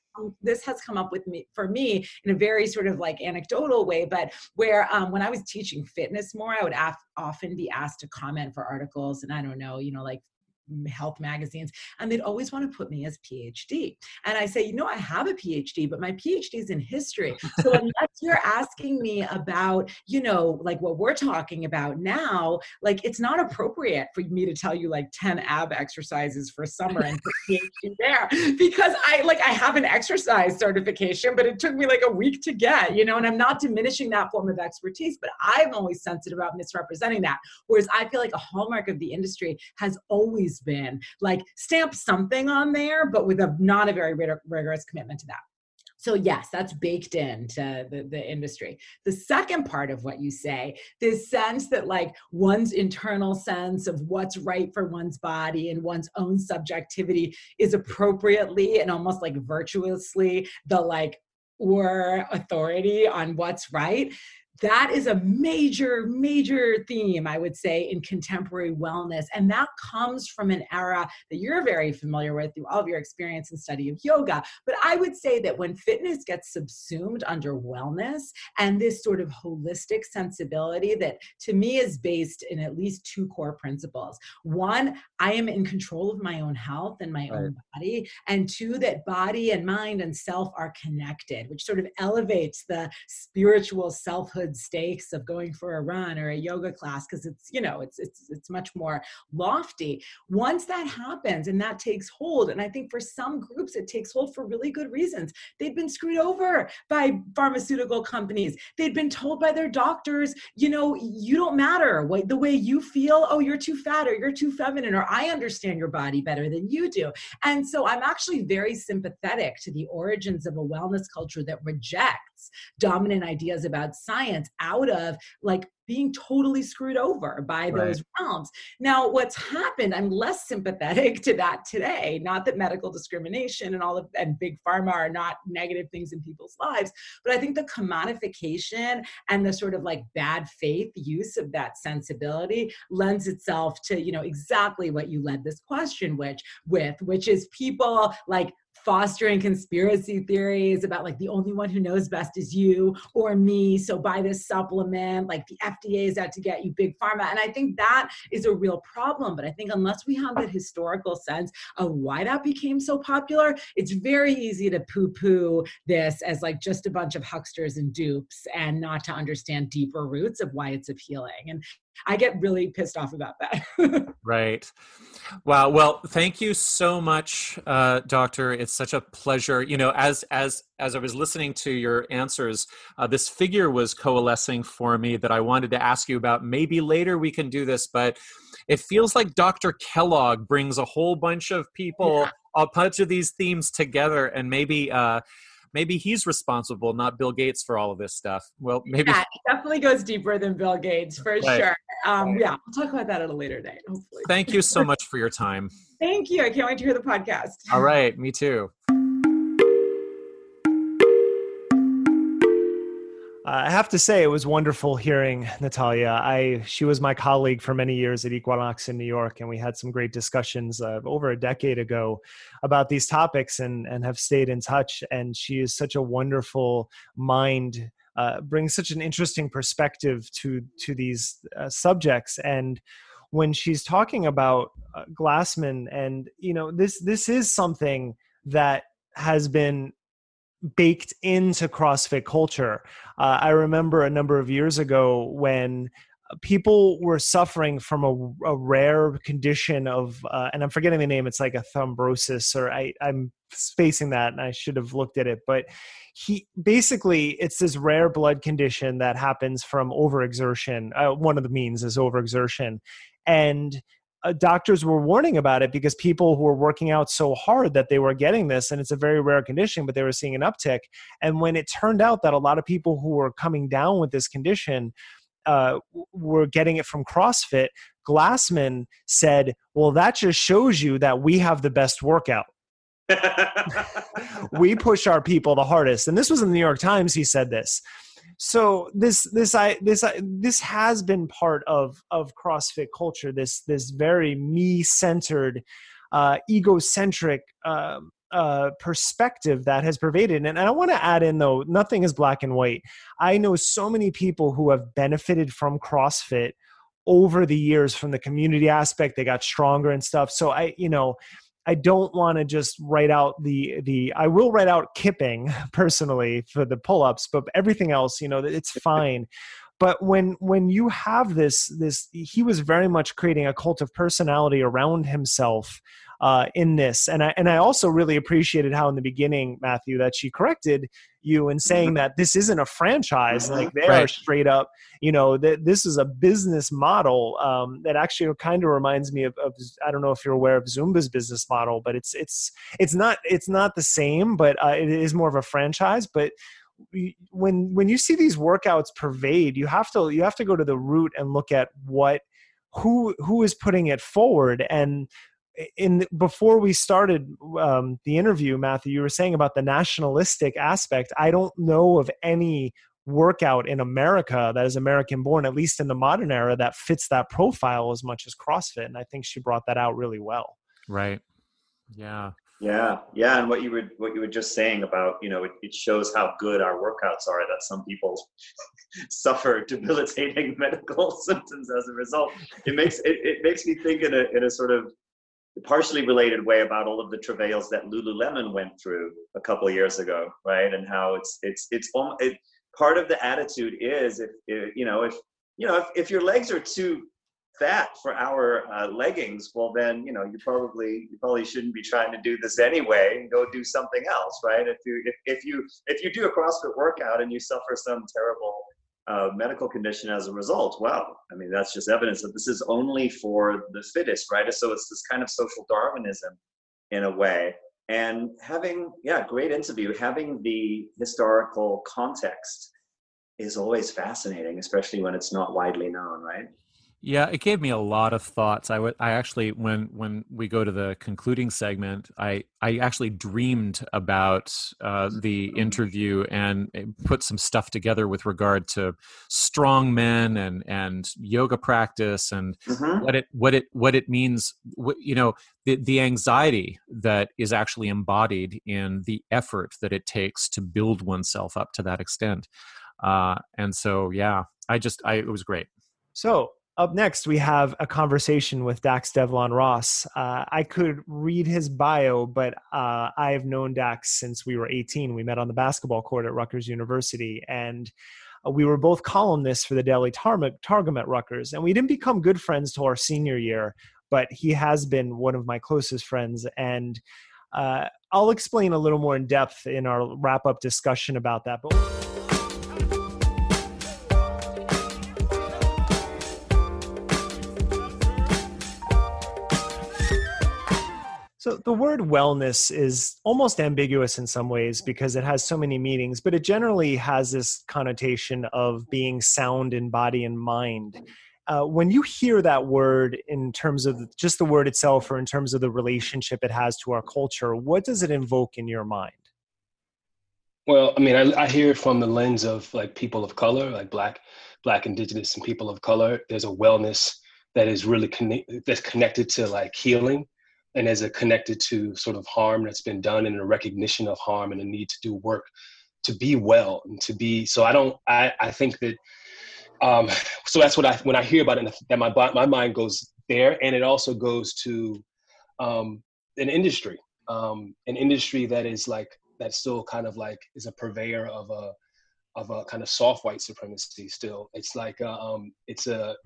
this has come up with me for me in a very sort of like anecdotal way but where um, when i was teaching fitness more i would af- often be asked to comment for articles and i don't know you know like health magazines, and they'd always want to put me as PhD. And I say, you know, I have a PhD, but my PhD is in history. So unless you're asking me about, you know, like what we're talking about now, like it's not appropriate for me to tell you like 10 ab exercises for summer and put PhD there because I like I have an exercise certification, but it took me like a week to get, you know, and I'm not diminishing that form of expertise, but I'm always sensitive about misrepresenting that. Whereas I feel like a hallmark of the industry has always been like stamp something on there, but with a not a very rigorous commitment to that. So yes, that's baked into the, the industry. The second part of what you say, this sense that like one's internal sense of what's right for one's body and one's own subjectivity is appropriately and almost like virtuously the like or authority on what's right that is a major, major theme, I would say, in contemporary wellness. And that comes from an era that you're very familiar with through all of your experience and study of yoga. But I would say that when fitness gets subsumed under wellness and this sort of holistic sensibility that to me is based in at least two core principles one, I am in control of my own health and my right. own body. And two, that body and mind and self are connected, which sort of elevates the spiritual selfhood good stakes of going for a run or a yoga class because it's you know it's it's it's much more lofty. Once that happens and that takes hold and i think for some groups it takes hold for really good reasons. They've been screwed over by pharmaceutical companies. They've been told by their doctors you know you don't matter what the way you feel. Oh you're too fat or you're too feminine or i understand your body better than you do. And so i'm actually very sympathetic to the origins of a wellness culture that rejects dominant ideas about science out of like being totally screwed over by those right. realms. Now, what's happened, I'm less sympathetic to that today. Not that medical discrimination and all of and big pharma are not negative things in people's lives, but I think the commodification and the sort of like bad faith use of that sensibility lends itself to, you know, exactly what you led this question which with, which is people like fostering conspiracy theories about like the only one who knows best is you or me. So buy this supplement, like the FDA is out to get you, big pharma. And I think that is a real problem. But I think unless we have that historical sense of why that became so popular, it's very easy to poo poo this as like just a bunch of hucksters and dupes and not to understand deeper roots of why it's appealing. And I get really pissed off about that. right. Wow. Well, thank you so much, uh, Doctor. It's such a pleasure. You know, as as as I was listening to your answers, uh, this figure was coalescing for me that I wanted to ask you about. Maybe later we can do this, but it feels like Dr. Kellogg brings a whole bunch of people, yeah. a bunch of these themes together, and maybe. Uh, maybe he's responsible, not Bill Gates, for all of this stuff. Well, maybe yeah, it definitely goes deeper than Bill Gates for right. sure. Um, right. Yeah, we'll talk about that at a later date. Hopefully. Thank you so much for your time. Thank you. I can't wait to hear the podcast. All right, me too. I have to say it was wonderful hearing Natalia. I she was my colleague for many years at Equinox in New York, and we had some great discussions uh, over a decade ago about these topics, and and have stayed in touch. And she is such a wonderful mind, uh, brings such an interesting perspective to to these uh, subjects. And when she's talking about uh, Glassman, and you know this this is something that has been baked into CrossFit culture. Uh, I remember a number of years ago when people were suffering from a, a rare condition of, uh, and I'm forgetting the name. It's like a thrombosis, or I, I'm spacing that, and I should have looked at it. But he basically, it's this rare blood condition that happens from overexertion. Uh, one of the means is overexertion, and uh, doctors were warning about it because people who were working out so hard that they were getting this and it's a very rare condition but they were seeing an uptick. And when it turned out that a lot of people who were coming down with this condition uh, were getting it from crossfit glassman said well that just shows you that we have the best workout. We push our people the hardest. And this was in the new york times he said this so this this i this I, this has been part of of crossfit culture this this very me centered uh egocentric uh, uh, perspective that has pervaded. And I want to add in though, nothing is black and white. I know so many people who have benefited from CrossFit over the years from the community aspect they got stronger and stuff so i you know I don't want to just write out the the I will write out kipping personally for the pull-ups, but everything else, you know, it's fine. but when when you have this this he was very much creating a cult of personality around himself uh, in this. And I and I also really appreciated how in the beginning, Matthew, that she corrected you in saying that this isn't a franchise. Mm-hmm. Like they right. are straight up, you know, that this is a business model um, that actually kind of reminds me of, of, I don't know if you're aware of Zumba's business model, but it's it's it's not it's not the same, but uh, it is more of a franchise. But when when you see these workouts pervade, you have to you have to go to the root and look at what who who is putting it forward and in before we started um, the interview, Matthew, you were saying about the nationalistic aspect. I don't know of any workout in America that is American born, at least in the modern era, that fits that profile as much as CrossFit. And I think she brought that out really well. Right. Yeah. Yeah, yeah, and what you were what you were just saying about you know it, it shows how good our workouts are that some people suffer debilitating medical symptoms as a result. It makes it, it makes me think in a in a sort of partially related way about all of the travails that Lululemon went through a couple years ago, right? And how it's it's it's it, part of the attitude is if, if, you know if you know if, if your legs are too fat for our uh, leggings, well then you know you probably you probably shouldn't be trying to do this anyway. And go do something else, right? If you if, if you if you do a CrossFit workout and you suffer some terrible uh, medical condition as a result. Well, I mean, that's just evidence that this is only for the fittest, right? So it's this kind of social Darwinism in a way. And having, yeah, great interview, having the historical context is always fascinating, especially when it's not widely known, right? Yeah, it gave me a lot of thoughts. I would, I actually, when when we go to the concluding segment, I I actually dreamed about uh, the interview and put some stuff together with regard to strong men and and yoga practice and mm-hmm. what it what it what it means. What, you know, the the anxiety that is actually embodied in the effort that it takes to build oneself up to that extent. Uh, and so, yeah, I just, I it was great. So up next, we have a conversation with Dax Devlon Ross. Uh, I could read his bio, but uh, I've known Dax since we were 18. We met on the basketball court at Rutgers University, and uh, we were both columnists for the Daily Tar- Targum at Rutgers. And we didn't become good friends till our senior year, but he has been one of my closest friends. And uh, I'll explain a little more in depth in our wrap up discussion about that. But So the word wellness is almost ambiguous in some ways because it has so many meanings, but it generally has this connotation of being sound in body and mind. Uh, when you hear that word in terms of just the word itself or in terms of the relationship it has to our culture, what does it invoke in your mind? Well, I mean, I, I hear it from the lens of like people of color, like black, black, indigenous, and people of color. There's a wellness that is really connect, that's connected to like healing and as it connected to sort of harm that's been done and a recognition of harm and a need to do work to be well and to be so i don't i i think that um so that's what i when i hear about it that my my mind goes there and it also goes to um an industry um an industry that is like that still kind of like is a purveyor of a of a kind of soft white supremacy still. It's like uh, um it's a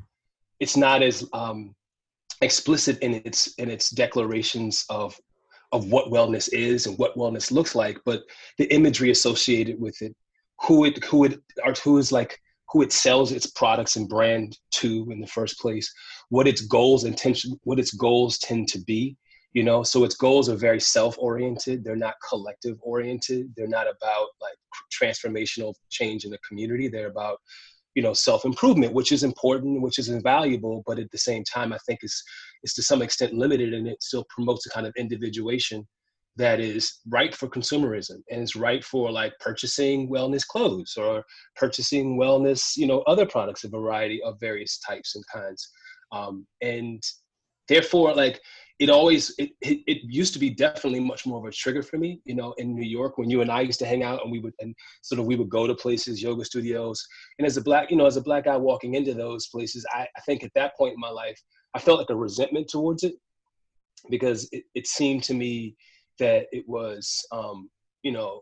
it's not as um explicit in its in its declarations of of what wellness is and what wellness looks like, but the imagery associated with it, who it who it or who is like who it sells its products and brand to in the first place, what its goals intention what its goals tend to be, you know. So its goals are very self-oriented. They're not collective oriented. They're not about like transformational change in the community. They're about you know self-improvement which is important which is invaluable but at the same time i think is is to some extent limited and it still promotes a kind of individuation that is right for consumerism and it's right for like purchasing wellness clothes or purchasing wellness you know other products a variety of various types and kinds. Um, and therefore like it always it, it, it used to be definitely much more of a trigger for me you know in new york when you and i used to hang out and we would and sort of we would go to places yoga studios. And as a black you know as a black guy walking into those places i, I think at that point in my life i felt like a resentment towards it because it, it seemed to me that it was um you know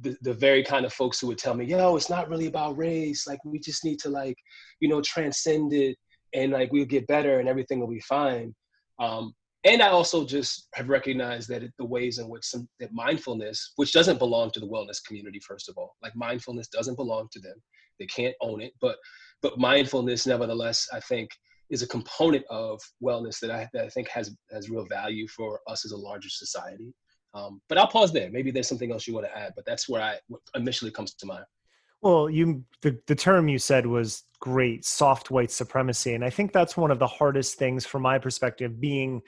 the, the very kind of folks who would tell me yo it's not really about race. Like we just need to like you know transcend it and like we'll get better and everything will be fine. Um, and I also just have recognized that it, the ways in which some that mindfulness, which doesn't belong to the wellness community, first of all, like mindfulness doesn't belong to them. They can't own it, but but mindfulness, nevertheless, I think is a component of wellness that I, that I think has has real value for us as a larger society. Um, but I'll pause there. Maybe there's something else you want to add, but that's where I initially comes to mind. Well, you the, the term you said was great, soft white supremacy. And I think that's one of the hardest things from my perspective, being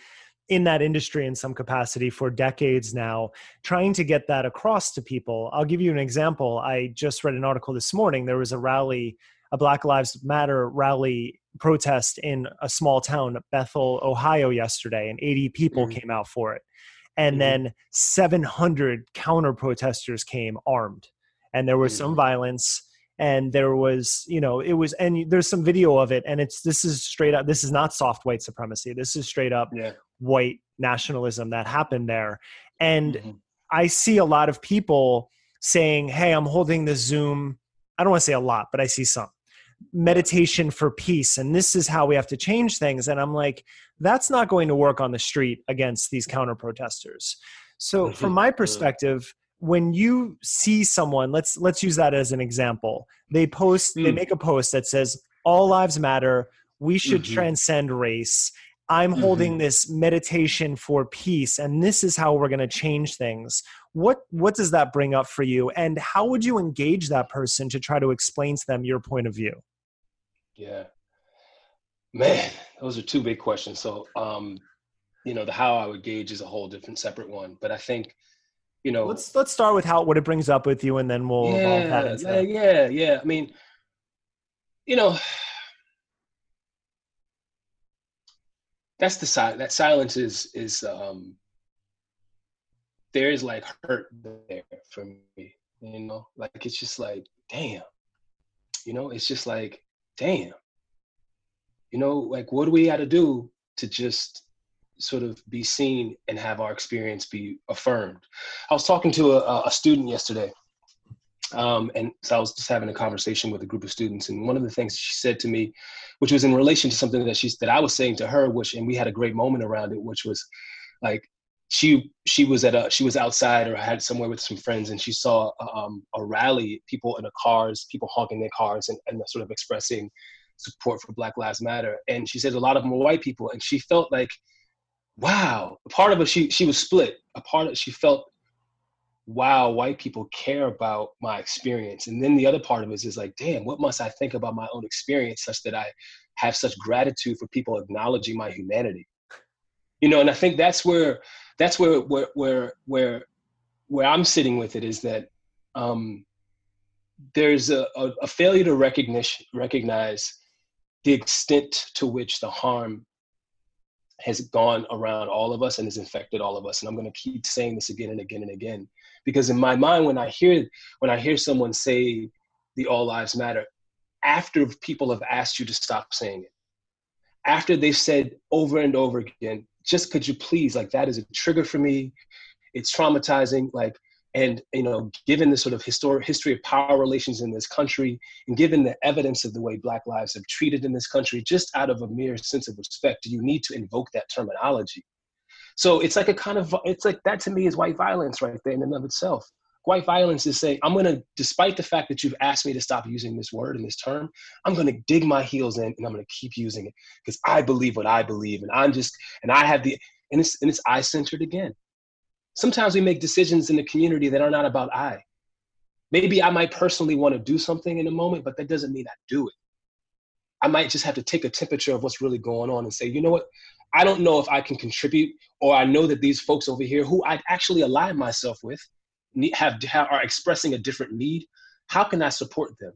in that industry in some capacity for decades now, trying to get that across to people. I'll give you an example. I just read an article this morning. There was a rally, a Black Lives Matter rally protest in a small town, Bethel, Ohio, yesterday, and 80 people mm-hmm. came out for it. And mm-hmm. then 700 counter protesters came armed. And there was mm-hmm. some violence and there was you know it was and there's some video of it and it's this is straight up this is not soft white supremacy this is straight up yeah white nationalism that happened there. And mm-hmm. I see a lot of people saying, Hey, I'm holding this Zoom. I don't want to say a lot, but I see some meditation for peace. And this is how we have to change things. And I'm like, that's not going to work on the street against these counter protesters. So from my perspective, when you see someone, let's let's use that as an example. They post, mm. they make a post that says, All lives matter. We should mm-hmm. transcend race I'm mm-hmm. holding this meditation for peace and this is how we're going to change things. What what does that bring up for you and how would you engage that person to try to explain to them your point of view? Yeah. Man, those are two big questions. So um you know, the how I would gauge is a whole different separate one, but I think you know let's let's start with how what it brings up with you and then we'll yeah, yeah yeah. I mean you know that's the side that silence is is um there is like hurt there for me you know? Like it's just like damn. You know it's just like damn. You know like what do we got to do to just sort of be seen and have our experience be affirmed i was talking to a, a student yesterday um, and so I was just having a conversation with a group of students, and one of the things she said to me, which was in relation to something that she's that I was saying to her, which and we had a great moment around it, which was like she she was at a she was outside or had somewhere with some friends, and she saw um, a rally, people in the cars, people honking their cars, and, and sort of expressing support for Black Lives Matter. And she said a lot of them were white people, and she felt like, wow, a part of it she she was split. A part of she felt wow, white people care about my experience. And then the other part of it is, is like, damn, what must I think about my own experience such that I have such gratitude for people acknowledging my humanity? You know, and I think that's where that's where where where where where I'm sitting with it is that um, there's a, a, a failure to recognition recognize the extent to which the harm has gone around all of us and has infected all of us. And I'm going to keep saying this again and again and again because in my mind when i hear when i hear someone say the all lives matter after people have asked you to stop saying it after they've said over and over again just could you please like that is a trigger for me it's traumatizing like and you know given the sort of historic history of power relations in this country and given the evidence of the way black lives have treated in this country just out of a mere sense of respect you need to invoke that terminology so it's like a kind of it's like that to me is white violence right there in and of itself. White violence is saying, I'm gonna, despite the fact that you've asked me to stop using this word and this term, I'm gonna dig my heels in and I'm gonna keep using it because I believe what I believe and I'm just and I have the and it's and it's I centered again. Sometimes we make decisions in the community that are not about I. Maybe I might personally want to do something in a moment, but that doesn't mean I do it. I might just have to take a temperature of what's really going on and say, you know what? I don't know if I can contribute, or I know that these folks over here who I actually align myself with have, have are expressing a different need. How can I support them?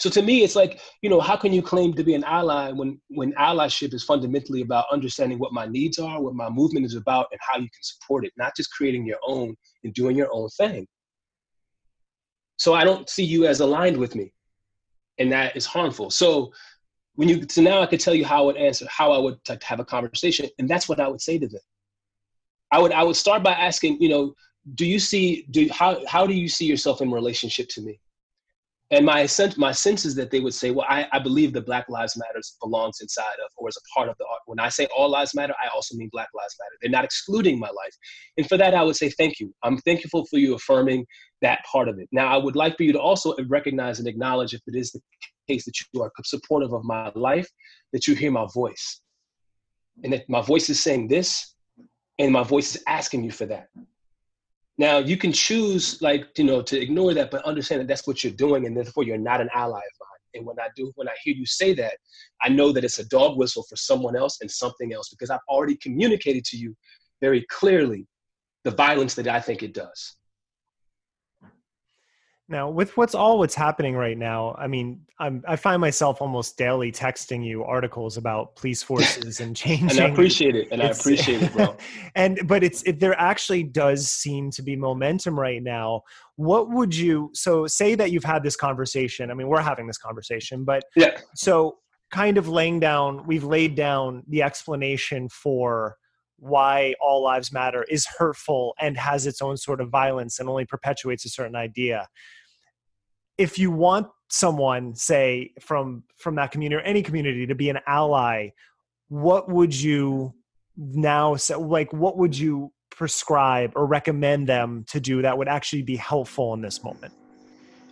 So to me, it's like, you know, how can you claim to be an ally when when allyship is fundamentally about understanding what my needs are, what my movement is about, and how you can support it, not just creating your own and doing your own thing. So I don't see you as aligned with me. And that is harmful. So when you so now I could tell you how I would answer, how I would like, have a conversation, and that's what I would say to them. I would I would start by asking, you know, do you see do how how do you see yourself in relationship to me? And my sense, my sense is that they would say, well, I, I believe the Black Lives Matters belongs inside of or is a part of the art. When I say all lives matter, I also mean Black Lives Matter. They're not excluding my life. And for that, I would say thank you. I'm thankful for you affirming that part of it. Now, I would like for you to also recognize and acknowledge if it is the case that you are supportive of my life, that you hear my voice. And that my voice is saying this, and my voice is asking you for that. Now you can choose, like you know, to ignore that, but understand that that's what you're doing, and therefore you're not an ally of mine. And when I do, when I hear you say that, I know that it's a dog whistle for someone else and something else because I've already communicated to you very clearly the violence that I think it does. Now, with what's all what's happening right now, I mean, I'm, I find myself almost daily texting you articles about police forces and changing. and I appreciate it, and I appreciate it, bro. and but it's it, there actually does seem to be momentum right now. What would you so say that you've had this conversation? I mean, we're having this conversation, but yeah. So kind of laying down, we've laid down the explanation for why all lives matter is hurtful and has its own sort of violence and only perpetuates a certain idea if you want someone say from from that community or any community to be an ally what would you now say like what would you prescribe or recommend them to do that would actually be helpful in this moment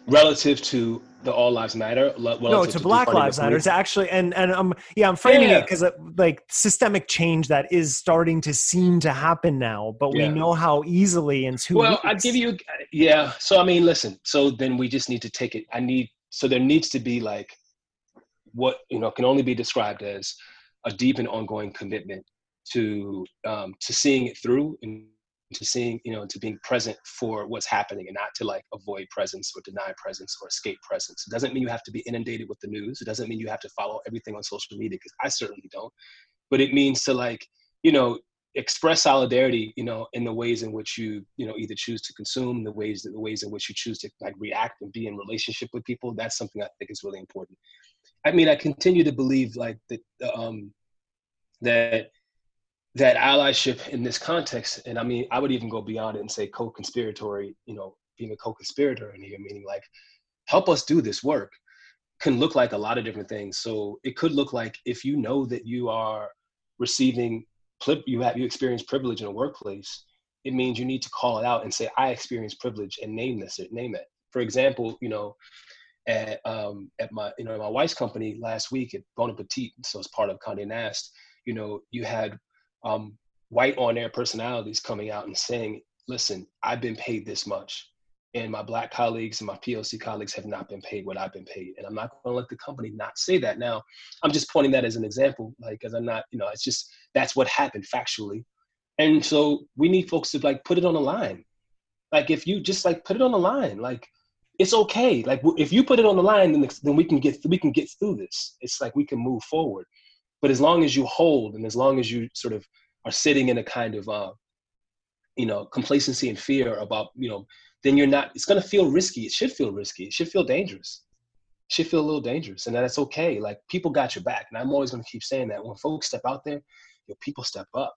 relative to the all lives matter no to, to black lives matter it's actually and and um yeah i'm framing yeah. it because like systemic change that is starting to seem to happen now but yeah. we know how easily and two well i give you yeah so i mean listen so then we just need to take it i need so there needs to be like what you know can only be described as a deep and ongoing commitment to um to seeing it through and to seeing, you know, to being present for what's happening and not to like avoid presence or deny presence or escape presence. It doesn't mean you have to be inundated with the news. It doesn't mean you have to follow everything on social media because I certainly don't. But it means to like, you know, express solidarity, you know, in the ways in which you, you know, either choose to consume, the ways that the ways in which you choose to like react and be in relationship with people. That's something I think is really important. I mean, I continue to believe like that um that that allyship in this context, and I mean, I would even go beyond it and say co-conspiratory, you know, being a co-conspirator in here, meaning like help us do this work can look like a lot of different things. So it could look like if you know that you are receiving you have you experience privilege in a workplace, it means you need to call it out and say, I experience privilege and name this name it. For example, you know, at um at my you know my wife's company last week at Bon Appetit, so it's part of Condé Nast, you know, you had um, white on air personalities coming out and saying, listen, I've been paid this much. And my black colleagues and my POC colleagues have not been paid what I've been paid. And I'm not going to let the company not say that. Now, I'm just pointing that as an example, like, because I'm not, you know, it's just that's what happened factually. And so we need folks to like put it on the line. Like, if you just like put it on the line, like, it's okay. Like, if you put it on the line, then, then we can get we can get through this. It's like we can move forward. But as long as you hold and as long as you sort of are sitting in a kind of, uh, you know, complacency and fear about, you know, then you're not, it's going to feel risky. It should feel risky. It should feel dangerous. It should feel a little dangerous. And that's okay. Like people got your back. And I'm always going to keep saying that. When folks step out there, your people step up.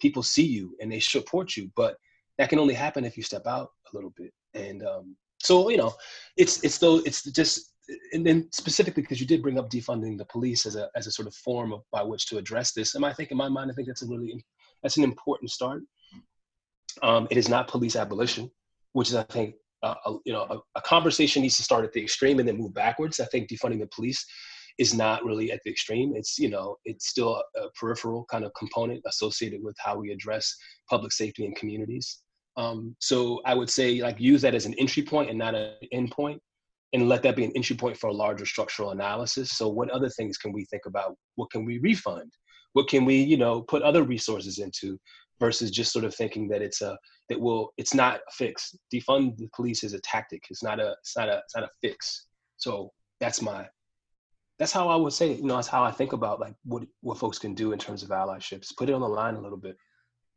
People see you and they support you. But that can only happen if you step out a little bit. And um, so, you know, it's, it's though, it's just, and then specifically because you did bring up defunding the police as a as a sort of form of by which to address this. And I think in my mind, I think that's a really that's an important start. Um, it is not police abolition, which is I think uh, a, you know a, a, conversation needs to start at the extreme and then move backwards. I think defunding the police is not really at the extreme. It's you know it's still a, a peripheral kind of component associated with how we address public safety in communities. Um, so I would say like use that as an entry point and not an end point and let that be an entry point for a larger structural analysis. So what other things can we think about? What can we refund? What can we, you know, put other resources into versus just sort of thinking that it's a that will it's not a fix. Defund the police is a tactic. It's not a it's not a it's not a fix. So that's my that's how I would say, you know, that's how I think about like what what folks can do in terms of allyships. Put it on the line a little bit.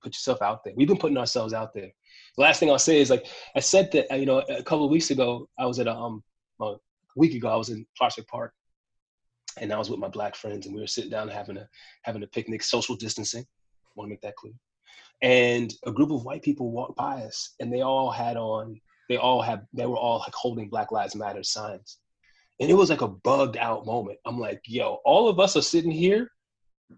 Put yourself out there. We've been putting ourselves out there. The last thing I'll say is like I said that you know a couple of weeks ago I was at a um a week ago I was in Prospect Park and I was with my black friends and we were sitting down having a having a picnic, social distancing. Want to make that clear. And a group of white people walked by us and they all had on they all had they were all like holding Black Lives Matter signs. And it was like a bugged out moment. I'm like, yo, all of us are sitting here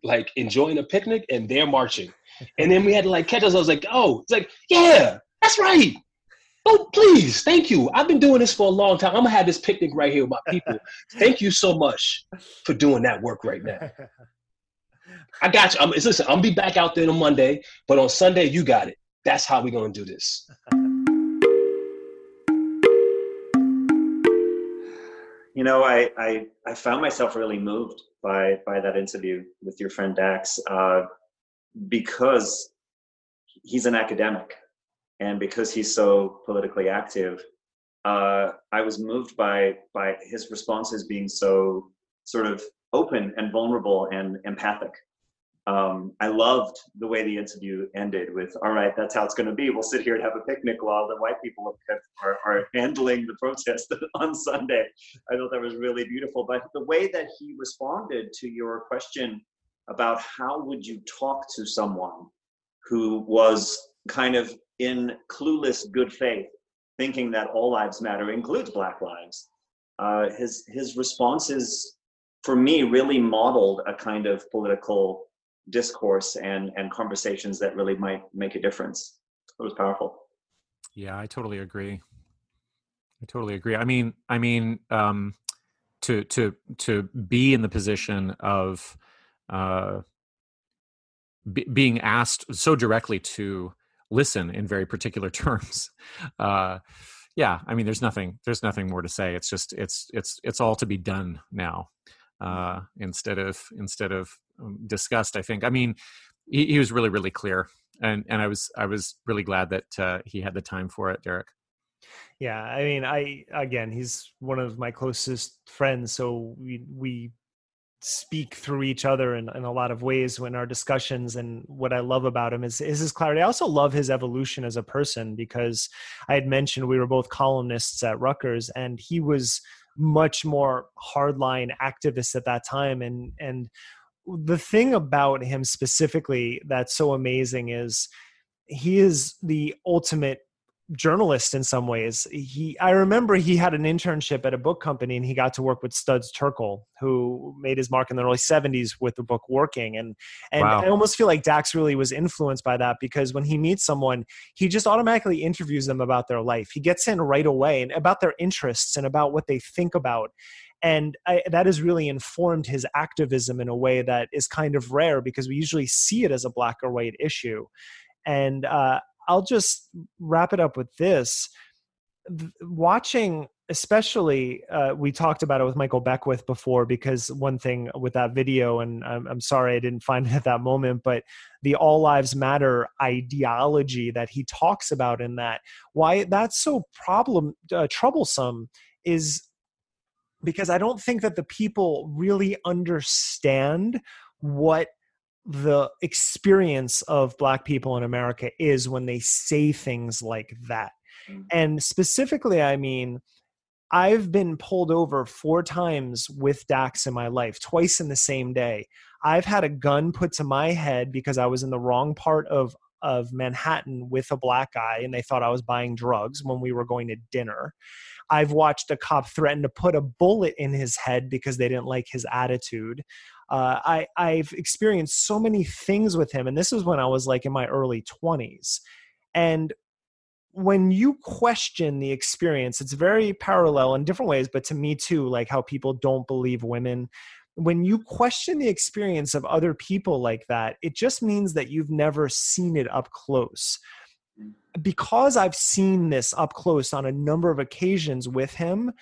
like enjoying a picnic and they're marching. And then we had to like catch us. I was like, oh, it's like, yeah, that's right. Oh, please, thank you. I've been doing this for a long time. I'm gonna have this picnic right here with my people. thank you so much for doing that work right now. I got you. I'm, listen, I'm gonna be back out there on Monday, but on Sunday you got it. That's how we're gonna do this. You know, I, I, I found myself really moved by by that interview with your friend Dax uh, because he's an academic and because he's so politically active, uh, I was moved by by his responses being so sort of open and vulnerable and empathic. Um, I loved the way the interview ended with, "All right, that's how it's going to be. We'll sit here and have a picnic while the white people are, are handling the protest on Sunday." I thought that was really beautiful. But the way that he responded to your question about how would you talk to someone who was kind of in clueless good faith, thinking that all lives matter includes Black lives. Uh, his his responses, for me, really modeled a kind of political discourse and and conversations that really might make a difference. It was powerful. Yeah, I totally agree. I totally agree. I mean, I mean, um, to to to be in the position of uh, being asked so directly to listen in very particular terms. Uh, yeah i mean there's nothing there's nothing more to say. It's just it's it's it's all to be done now uh, instead of instead of um, discussed i think. I mean he, he, was really really clear and and i was i was really glad that uh, he had the time for it derek. Yeah i mean i again he's one of my closest friends so we we speak through each other in, in a lot of ways in our discussions and what i love about him is, is his clarity. I also love his evolution as a person because i had mentioned we were both columnists at rutgers and he was much more hardline activist at that time. And and the thing about him specifically that's so amazing is he is the ultimate journalist in some ways. He, I remember he had an internship at a book company, and he got to work with Studs Terkel, who made his mark in the early '70s with the book Working. And and wow. I almost feel like Dax really was influenced by that because when he meets someone, he just automatically interviews them about their life. He gets in right away and about their interests and about what they think about. And I, that has really informed his activism in a way that is kind of rare because we usually see it as a black or white issue. And uh, I'll just wrap it up with this. Watching, especially, uh, we talked about it with Michael Beckwith before, because one thing with that video, and I'm, I'm sorry I didn't find it at that moment, but the All Lives Matter ideology that he talks about in that, why that's so problem uh, troublesome is because I don't think that the people really understand what the experience of black people in america is when they say things like that. Mm-hmm. and specifically i mean i've been pulled over four times with dax in my life twice in the same day. I've had a gun put to my head because i was in the wrong part of of manhattan with a black guy and they thought i was buying drugs when we were going to dinner. I've watched a cop threaten to put a bullet in his head because they didn't like his attitude uh, I I've experienced so many things with him, and this is when I was like in my early twenties, and when you question the experience, it's very parallel in different ways, but to me too, like how people don't believe women. When you question the experience of other people like that, it just means that you've never seen it up close. Mm. Because I've seen this up close on a number of occasions with him,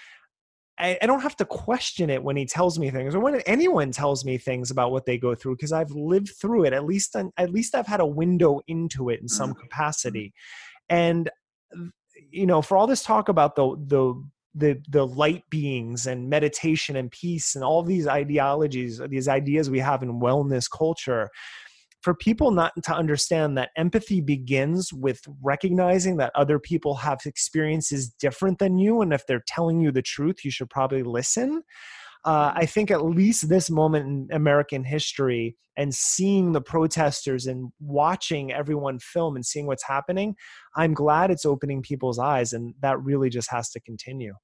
I, I, don't have to question it when he tells me things or when anyone tells me things about what they go through because I've lived through it. At least, at least I've had a window into it in some mm-hmm. capacity. And you know, for all this talk about the the the the light beings and meditation and peace and all these ideologies these ideas we have in wellness culture for people not to understand that empathy begins with recognizing that other people have experiences different than you and if they're telling you the truth you should probably listen uh, I think at least this moment in American history and seeing the protesters and watching everyone film and seeing what's happening, I'm glad it's opening people's eyes, and that really just has to continue.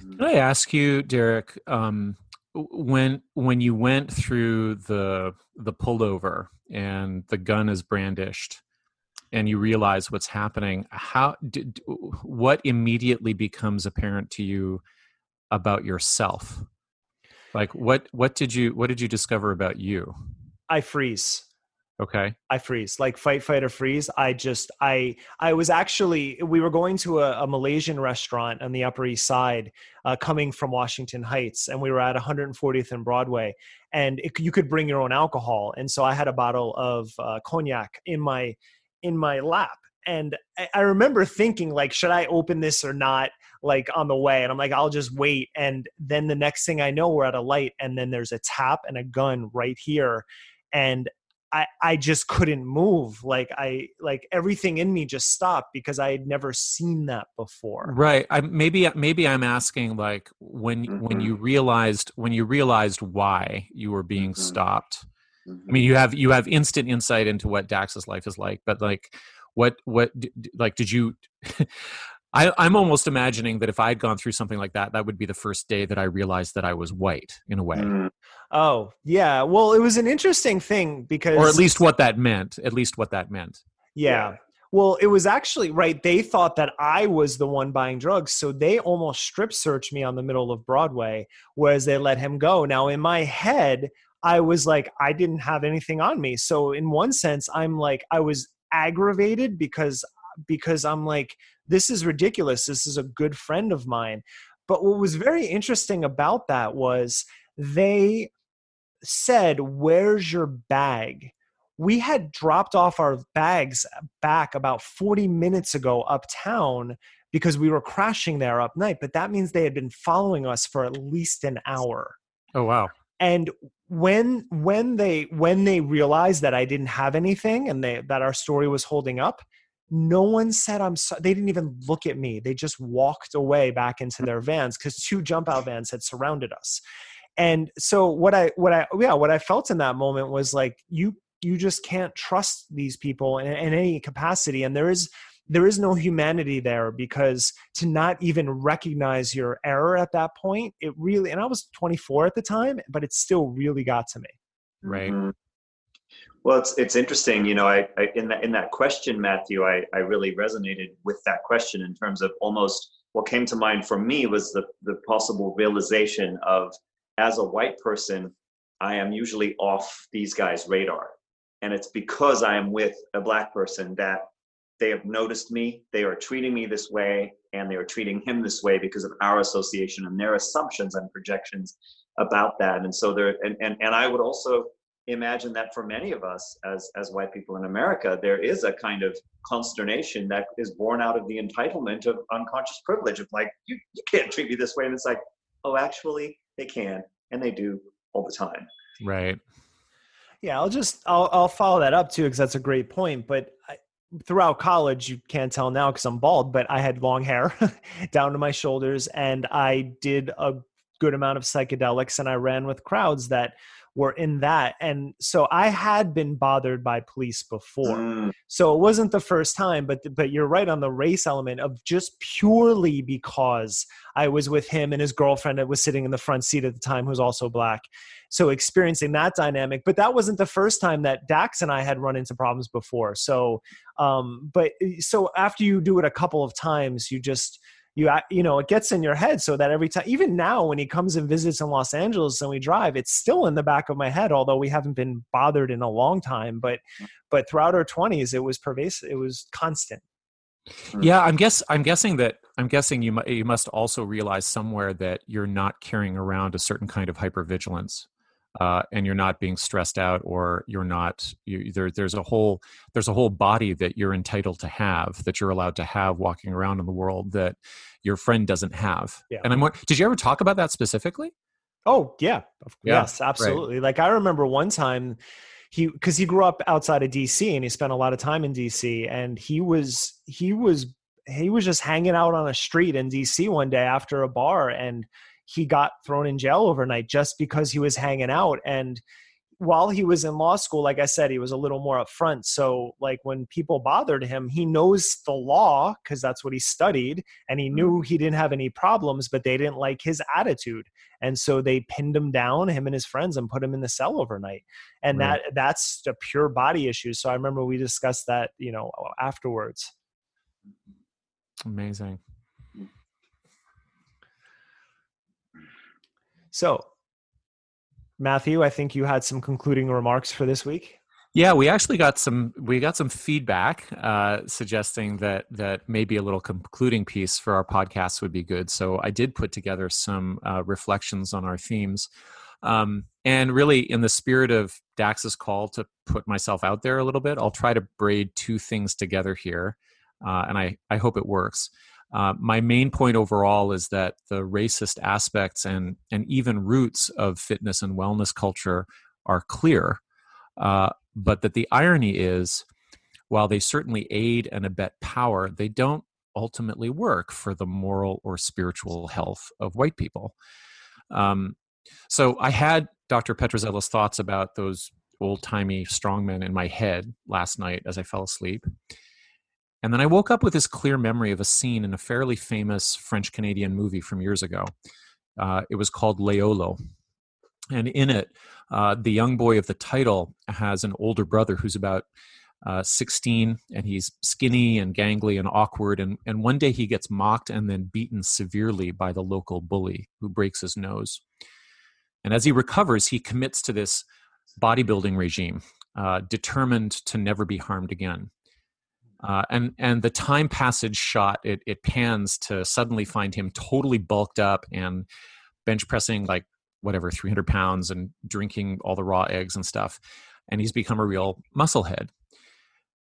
Can I ask you, Derek, um, when when you went through the the pullover and the gun is brandished? and you realize what's happening how did what immediately becomes apparent to you about yourself like what what did you what did you discover about you? I freeze. Okay. I freeze. Like fight, fight, or freeze. I just I I was actually we were going to a, a Malaysian restaurant on the Upper East Side, uh, coming from Washington Heights, and we were at 140th and Broadway, and it, you could bring your own alcohol, and so I had a bottle of uh, cognac in my in my lap, and I, I remember thinking like, should I open this or not? like on the way and i'm like i'll just wait and then the next thing i know we're at a light and then there's a tap and a gun right here and I, I just couldn't move like i like everything in me just stopped because i had never seen that before right i maybe maybe i'm asking like when mm-hmm. when you realized when you realized why you were being mm-hmm. stopped mm-hmm. i mean you have you have instant insight into what dax's life is like but like what what like did you I, I'm almost imagining that if I'd gone through something like that, that would be the first day that I realized that I was white in a way. Mm. Oh, yeah. Well, it was an interesting thing because. Or at least what that meant. At least what that meant. Yeah. yeah. Well, it was actually right. They thought that I was the one buying drugs. So they almost strip searched me on the middle of Broadway, whereas they let him go. Now, in my head, I was like, I didn't have anything on me. So, in one sense, I'm like, I was aggravated because because I'm like, this is ridiculous. This is a good friend of mine. But what was very interesting about that was they said, Where's your bag? We had dropped off our bags back about 40 minutes ago uptown because we were crashing there up night. But that means they had been following us for at least an hour. Oh, wow. And when when they when they realized that I didn't have anything and they that our story was holding up, no one said i'm sorry they didn't even look at me. They just walked away back into their vans because two jump out vans had surrounded us. And so what i what i yeah what i felt in that moment was like you you just can't trust these people in, in any capacity. And there is there is no humanity there because to not even recognize your error at that point it really and i was 24 at the time but it still really got to me. Right. Mm-hmm. Well, it's it's interesting. You know, I, I, in that in that question, Matthew, I I really resonated with that question in terms of almost what came to mind for me was the the possible realization of as a white person, I am usually off these guys' radar, and it's because I am with a black person that they have noticed me. They are treating me this way, and they are treating him this way because of our association and their assumptions and projections about that. And so there, and and and I would also imagine that for many of us as as white people in America, there is a kind of consternation that is born out of the entitlement of unconscious privilege of like, you, you can't treat me this way. And it's like, oh, actually, they can, and they do all the time. Right. Yeah, I'll just I'll I'll follow that up too because that's a great point. But I, throughout college, you can't tell now because I'm bald, but I had long hair down to my shoulders, and I did a good amount of psychedelics, and I ran with crowds that were in that. And so I had been bothered by police before. Mm. So it wasn't the first time, but but you're right on the race element of just purely because I was with him and his girlfriend that was sitting in the front seat at the time who's also black. So experiencing that dynamic, but that wasn't the first time that Dax and I had run into problems before. So um but so after you do it a couple of times, you just you you know it gets in your head so that every time even now when he comes and visits in los angeles and we drive it's still in the back of my head although we haven't been bothered in a long time but but throughout our 20s it was pervasive it was constant. Hmm. yeah i'm guess i'm guessing that i'm guessing you you must also realize somewhere that you're not carrying around a certain kind of hypervigilance uh, and you're not being stressed out or you're not you, there, there's a whole there's a whole body that you're entitled to have that you're allowed to have walking around in the world that your friend doesn't have Yeah. and i'm did you ever talk about that specifically Oh yeah, Of- Yeah, yes, absolutely. Like I remember one time he because he grew up outside of DC and he spent a lot of time in DC and he was he was he was just hanging out on a street in DC one day after a bar and he got thrown in jail overnight just because he was hanging out. And while he was in law school like i said he was a little more upfront. So like when people bothered him he knows the law because that's what he studied. And he knew mm-hmm. he didn't have any problems but they didn't like his attitude. And so they pinned him down him and his friends and put him in the cell overnight. And Right. that that's a pure body issue. So i remember we discussed that you know afterwards. Amazing so matthew i think you had some concluding remarks for this week Yeah, we actually got some we got some feedback uh, suggesting that that maybe a little concluding piece for our podcast would be good. So I did put together some uh, reflections on our themes, um, and really in the spirit of Dax's call to put myself out there a little bit, I'll try to braid two things together here, uh, and I I hope it works. Uh, my main point overall is that the racist aspects and and even roots of fitness and wellness culture are clear. Uh, but that the irony is while they certainly aid and abet power they don't ultimately work for the moral or spiritual health of white people um, so i had dr Petrzela's thoughts about those old-timey strongmen in my head last night as i fell asleep and then i woke up with this clear memory of a scene in a fairly famous french canadian movie from years ago. Uh, it was called Léolo and in it uh, the young boy of the title has an older brother who's about uh, 16 and he's skinny and gangly and awkward and, and one day he gets mocked and then beaten severely by the local bully who breaks his nose. And as he recovers he commits to this bodybuilding regime uh, determined to never be harmed again uh, and and the time passage shot it, it pans to suddenly find him totally bulked up and bench pressing like whatever 300 pounds and drinking all the raw eggs and stuff. And he's become a real musclehead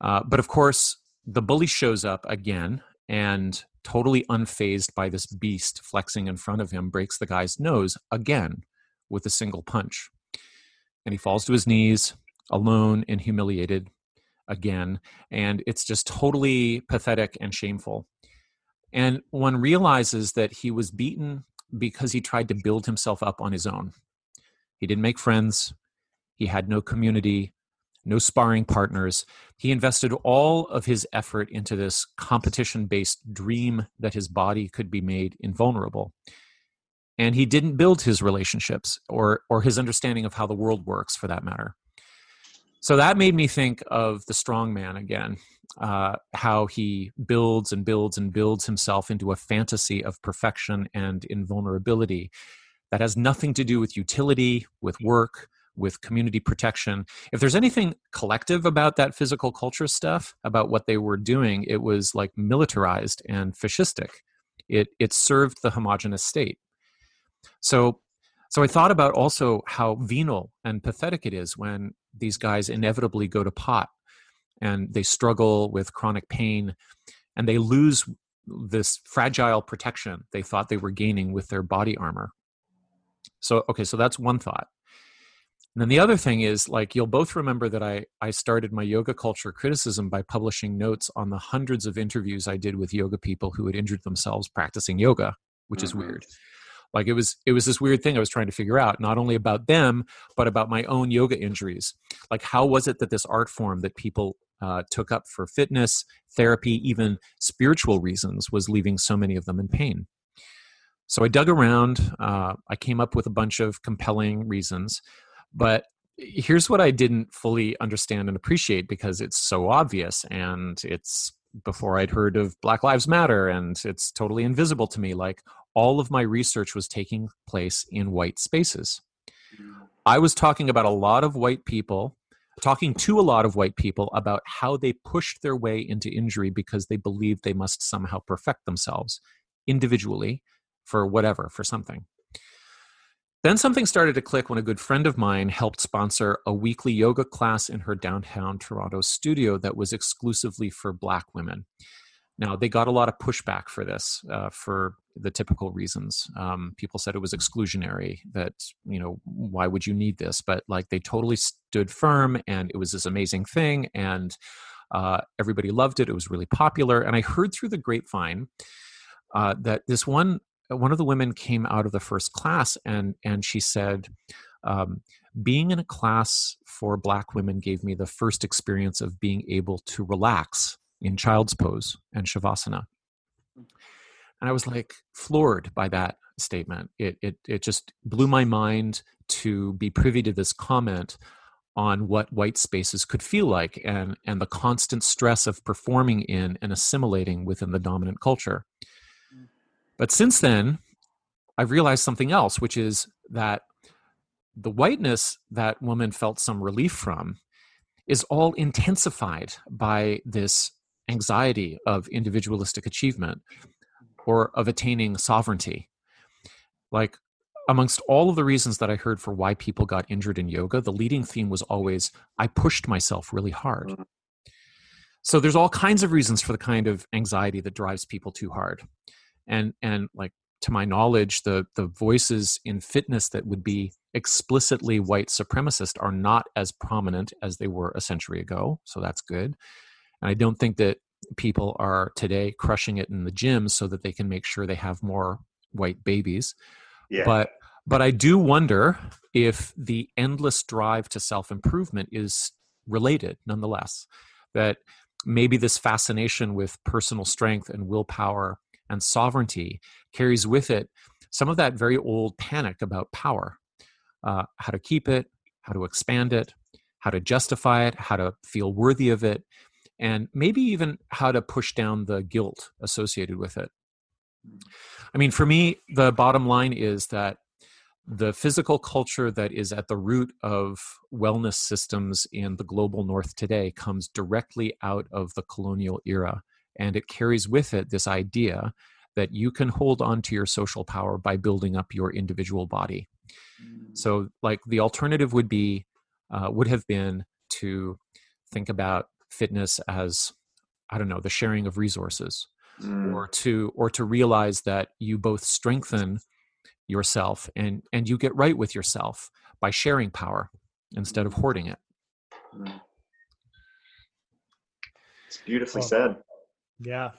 uh, but of course the bully shows up again and totally unfazed by this beast flexing in front of him breaks the guy's nose again with a single punch. And he falls to his knees alone and humiliated again and it's just totally pathetic and shameful and one realizes that he was beaten because he tried to build himself up on his own. He didn't make friends, he had no community, no sparring partners. He invested all of his effort into this competition based dream that his body could be made invulnerable. And he didn't build his relationships or, or his understanding of how the world works for that matter. So that made me think of the strong man again, uh, how he builds and builds and builds himself into a fantasy of perfection and invulnerability that has nothing to do with utility, with work, with community protection. If there's anything collective about that physical culture stuff, about what they were doing, it was like militarized and fascistic. It it served the homogenous state. So so I thought about also how venal and pathetic it is when these guys inevitably go to pot and they struggle with chronic pain and they lose this fragile protection they thought they were gaining with their body armor. So okay, so that's one thought. And then the other thing is like you'll both remember that I I started my yoga culture criticism by publishing notes on the hundreds of interviews I did with yoga people who had injured themselves practicing yoga, which is Mhm. weird like it was it was this weird thing i was trying to figure out not only about them but about my own yoga injuries. Like how was it that this art form that people uh, took up for fitness therapy even spiritual reasons was leaving so many of them in pain? So i dug around uh, i came up with a bunch of compelling reasons but here's what i didn't fully understand and appreciate because it's so obvious and it's before i'd heard of black lives matter and it's totally invisible to me like all of my research was taking place in white spaces. Mm. I was talking about a lot of white people, talking to a lot of white people about how they pushed their way into injury because they believed they must somehow perfect themselves individually for whatever, for something. then something started to click when a good friend of mine helped sponsor a weekly yoga class in her downtown Toronto studio that was exclusively for Black women. Now, they got a lot of pushback for this uh, for the typical reasons. Um, people said it was exclusionary, that, you know, why would you need this? But like they totally stood firm and it was this amazing thing. And uh, everybody loved it. It was really popular. And I heard through the grapevine uh, that this one one of the women came out of the first class and and she said um, being in a class for black women gave me the first experience of being able to relax in child's pose and shavasana. And i was like floored by that statement. It it, it just blew my mind to be privy to this comment on what white spaces could feel like and and the constant stress of performing in and assimilating within the dominant culture. But since then, I've realized something else, which is that the whiteness that woman felt some relief from is all intensified by this anxiety of individualistic achievement or of attaining sovereignty. Like, amongst all of the reasons that I heard for why people got injured in yoga, the leading theme was always I pushed myself really hard. Mm. So there's all kinds of reasons for the kind of anxiety that drives people too hard and and like to my knowledge the the voices in fitness that would be explicitly white supremacist are not as prominent as they were a century ago so that's good and i don't think that people are today crushing it in the gym so that they can make sure they have more white babies yeah. but but i do wonder if the endless drive to self improvement is related nonetheless that maybe this fascination with personal strength and willpower and sovereignty carries with it some of that very old panic about power uh, how to keep it, how to expand it, how to justify it, how to feel worthy of it, and maybe even how to push down the guilt associated with it. I mean, for me, the bottom line is that the physical culture that is at the root of wellness systems in the global north today comes directly out of the colonial era and it carries with it this idea that you can hold on to your social power by building up your individual body. Mm. So, like the alternative would be, uh, would have been to think about fitness as, I don't know, the sharing of resources, mm. or to or to realize that you both strengthen yourself and and you get right with yourself by sharing power instead of mm. hoarding it. Mm. It's beautifully well, said. Yeah.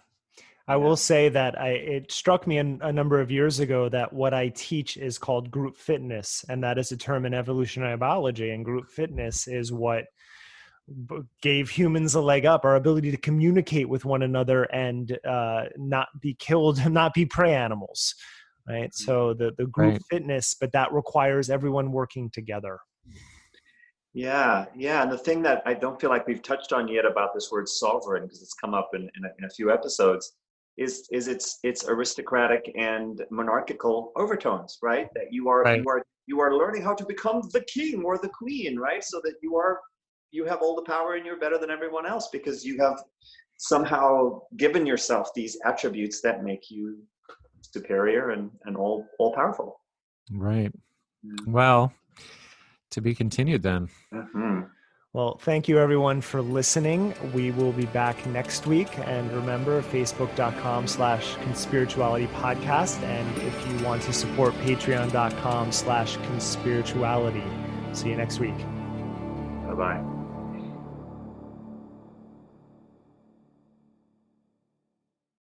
I will say that I it struck me a, a number of years ago that what I teach is called group fitness, and that is a term in evolutionary biology. And group fitness is what gave humans a leg up, our ability to communicate with one another and uh, not be killed, and not be prey animals. Right. Mm-hmm. So the the group right. fitness, but that requires everyone working together. Yeah, yeah. And the thing that I don't feel like we've touched on yet about this word sovereign, because it's come up in, in a, in, a, few episodes, is is its its aristocratic and monarchical overtones, right? That you are right. you are you are learning how to become the king or the queen, right? So that you are you have all the power and you're better than everyone else because you have somehow given yourself these attributes that make you superior and, and all all powerful. Right. Mm. Well, to be continued then. Mm-hmm. Well, thank you everyone for listening. We will be back next week. And remember, facebook.com slash conspirituality podcast. And if you want to support, patreon.com slash conspirituality. See you next week. Bye bye.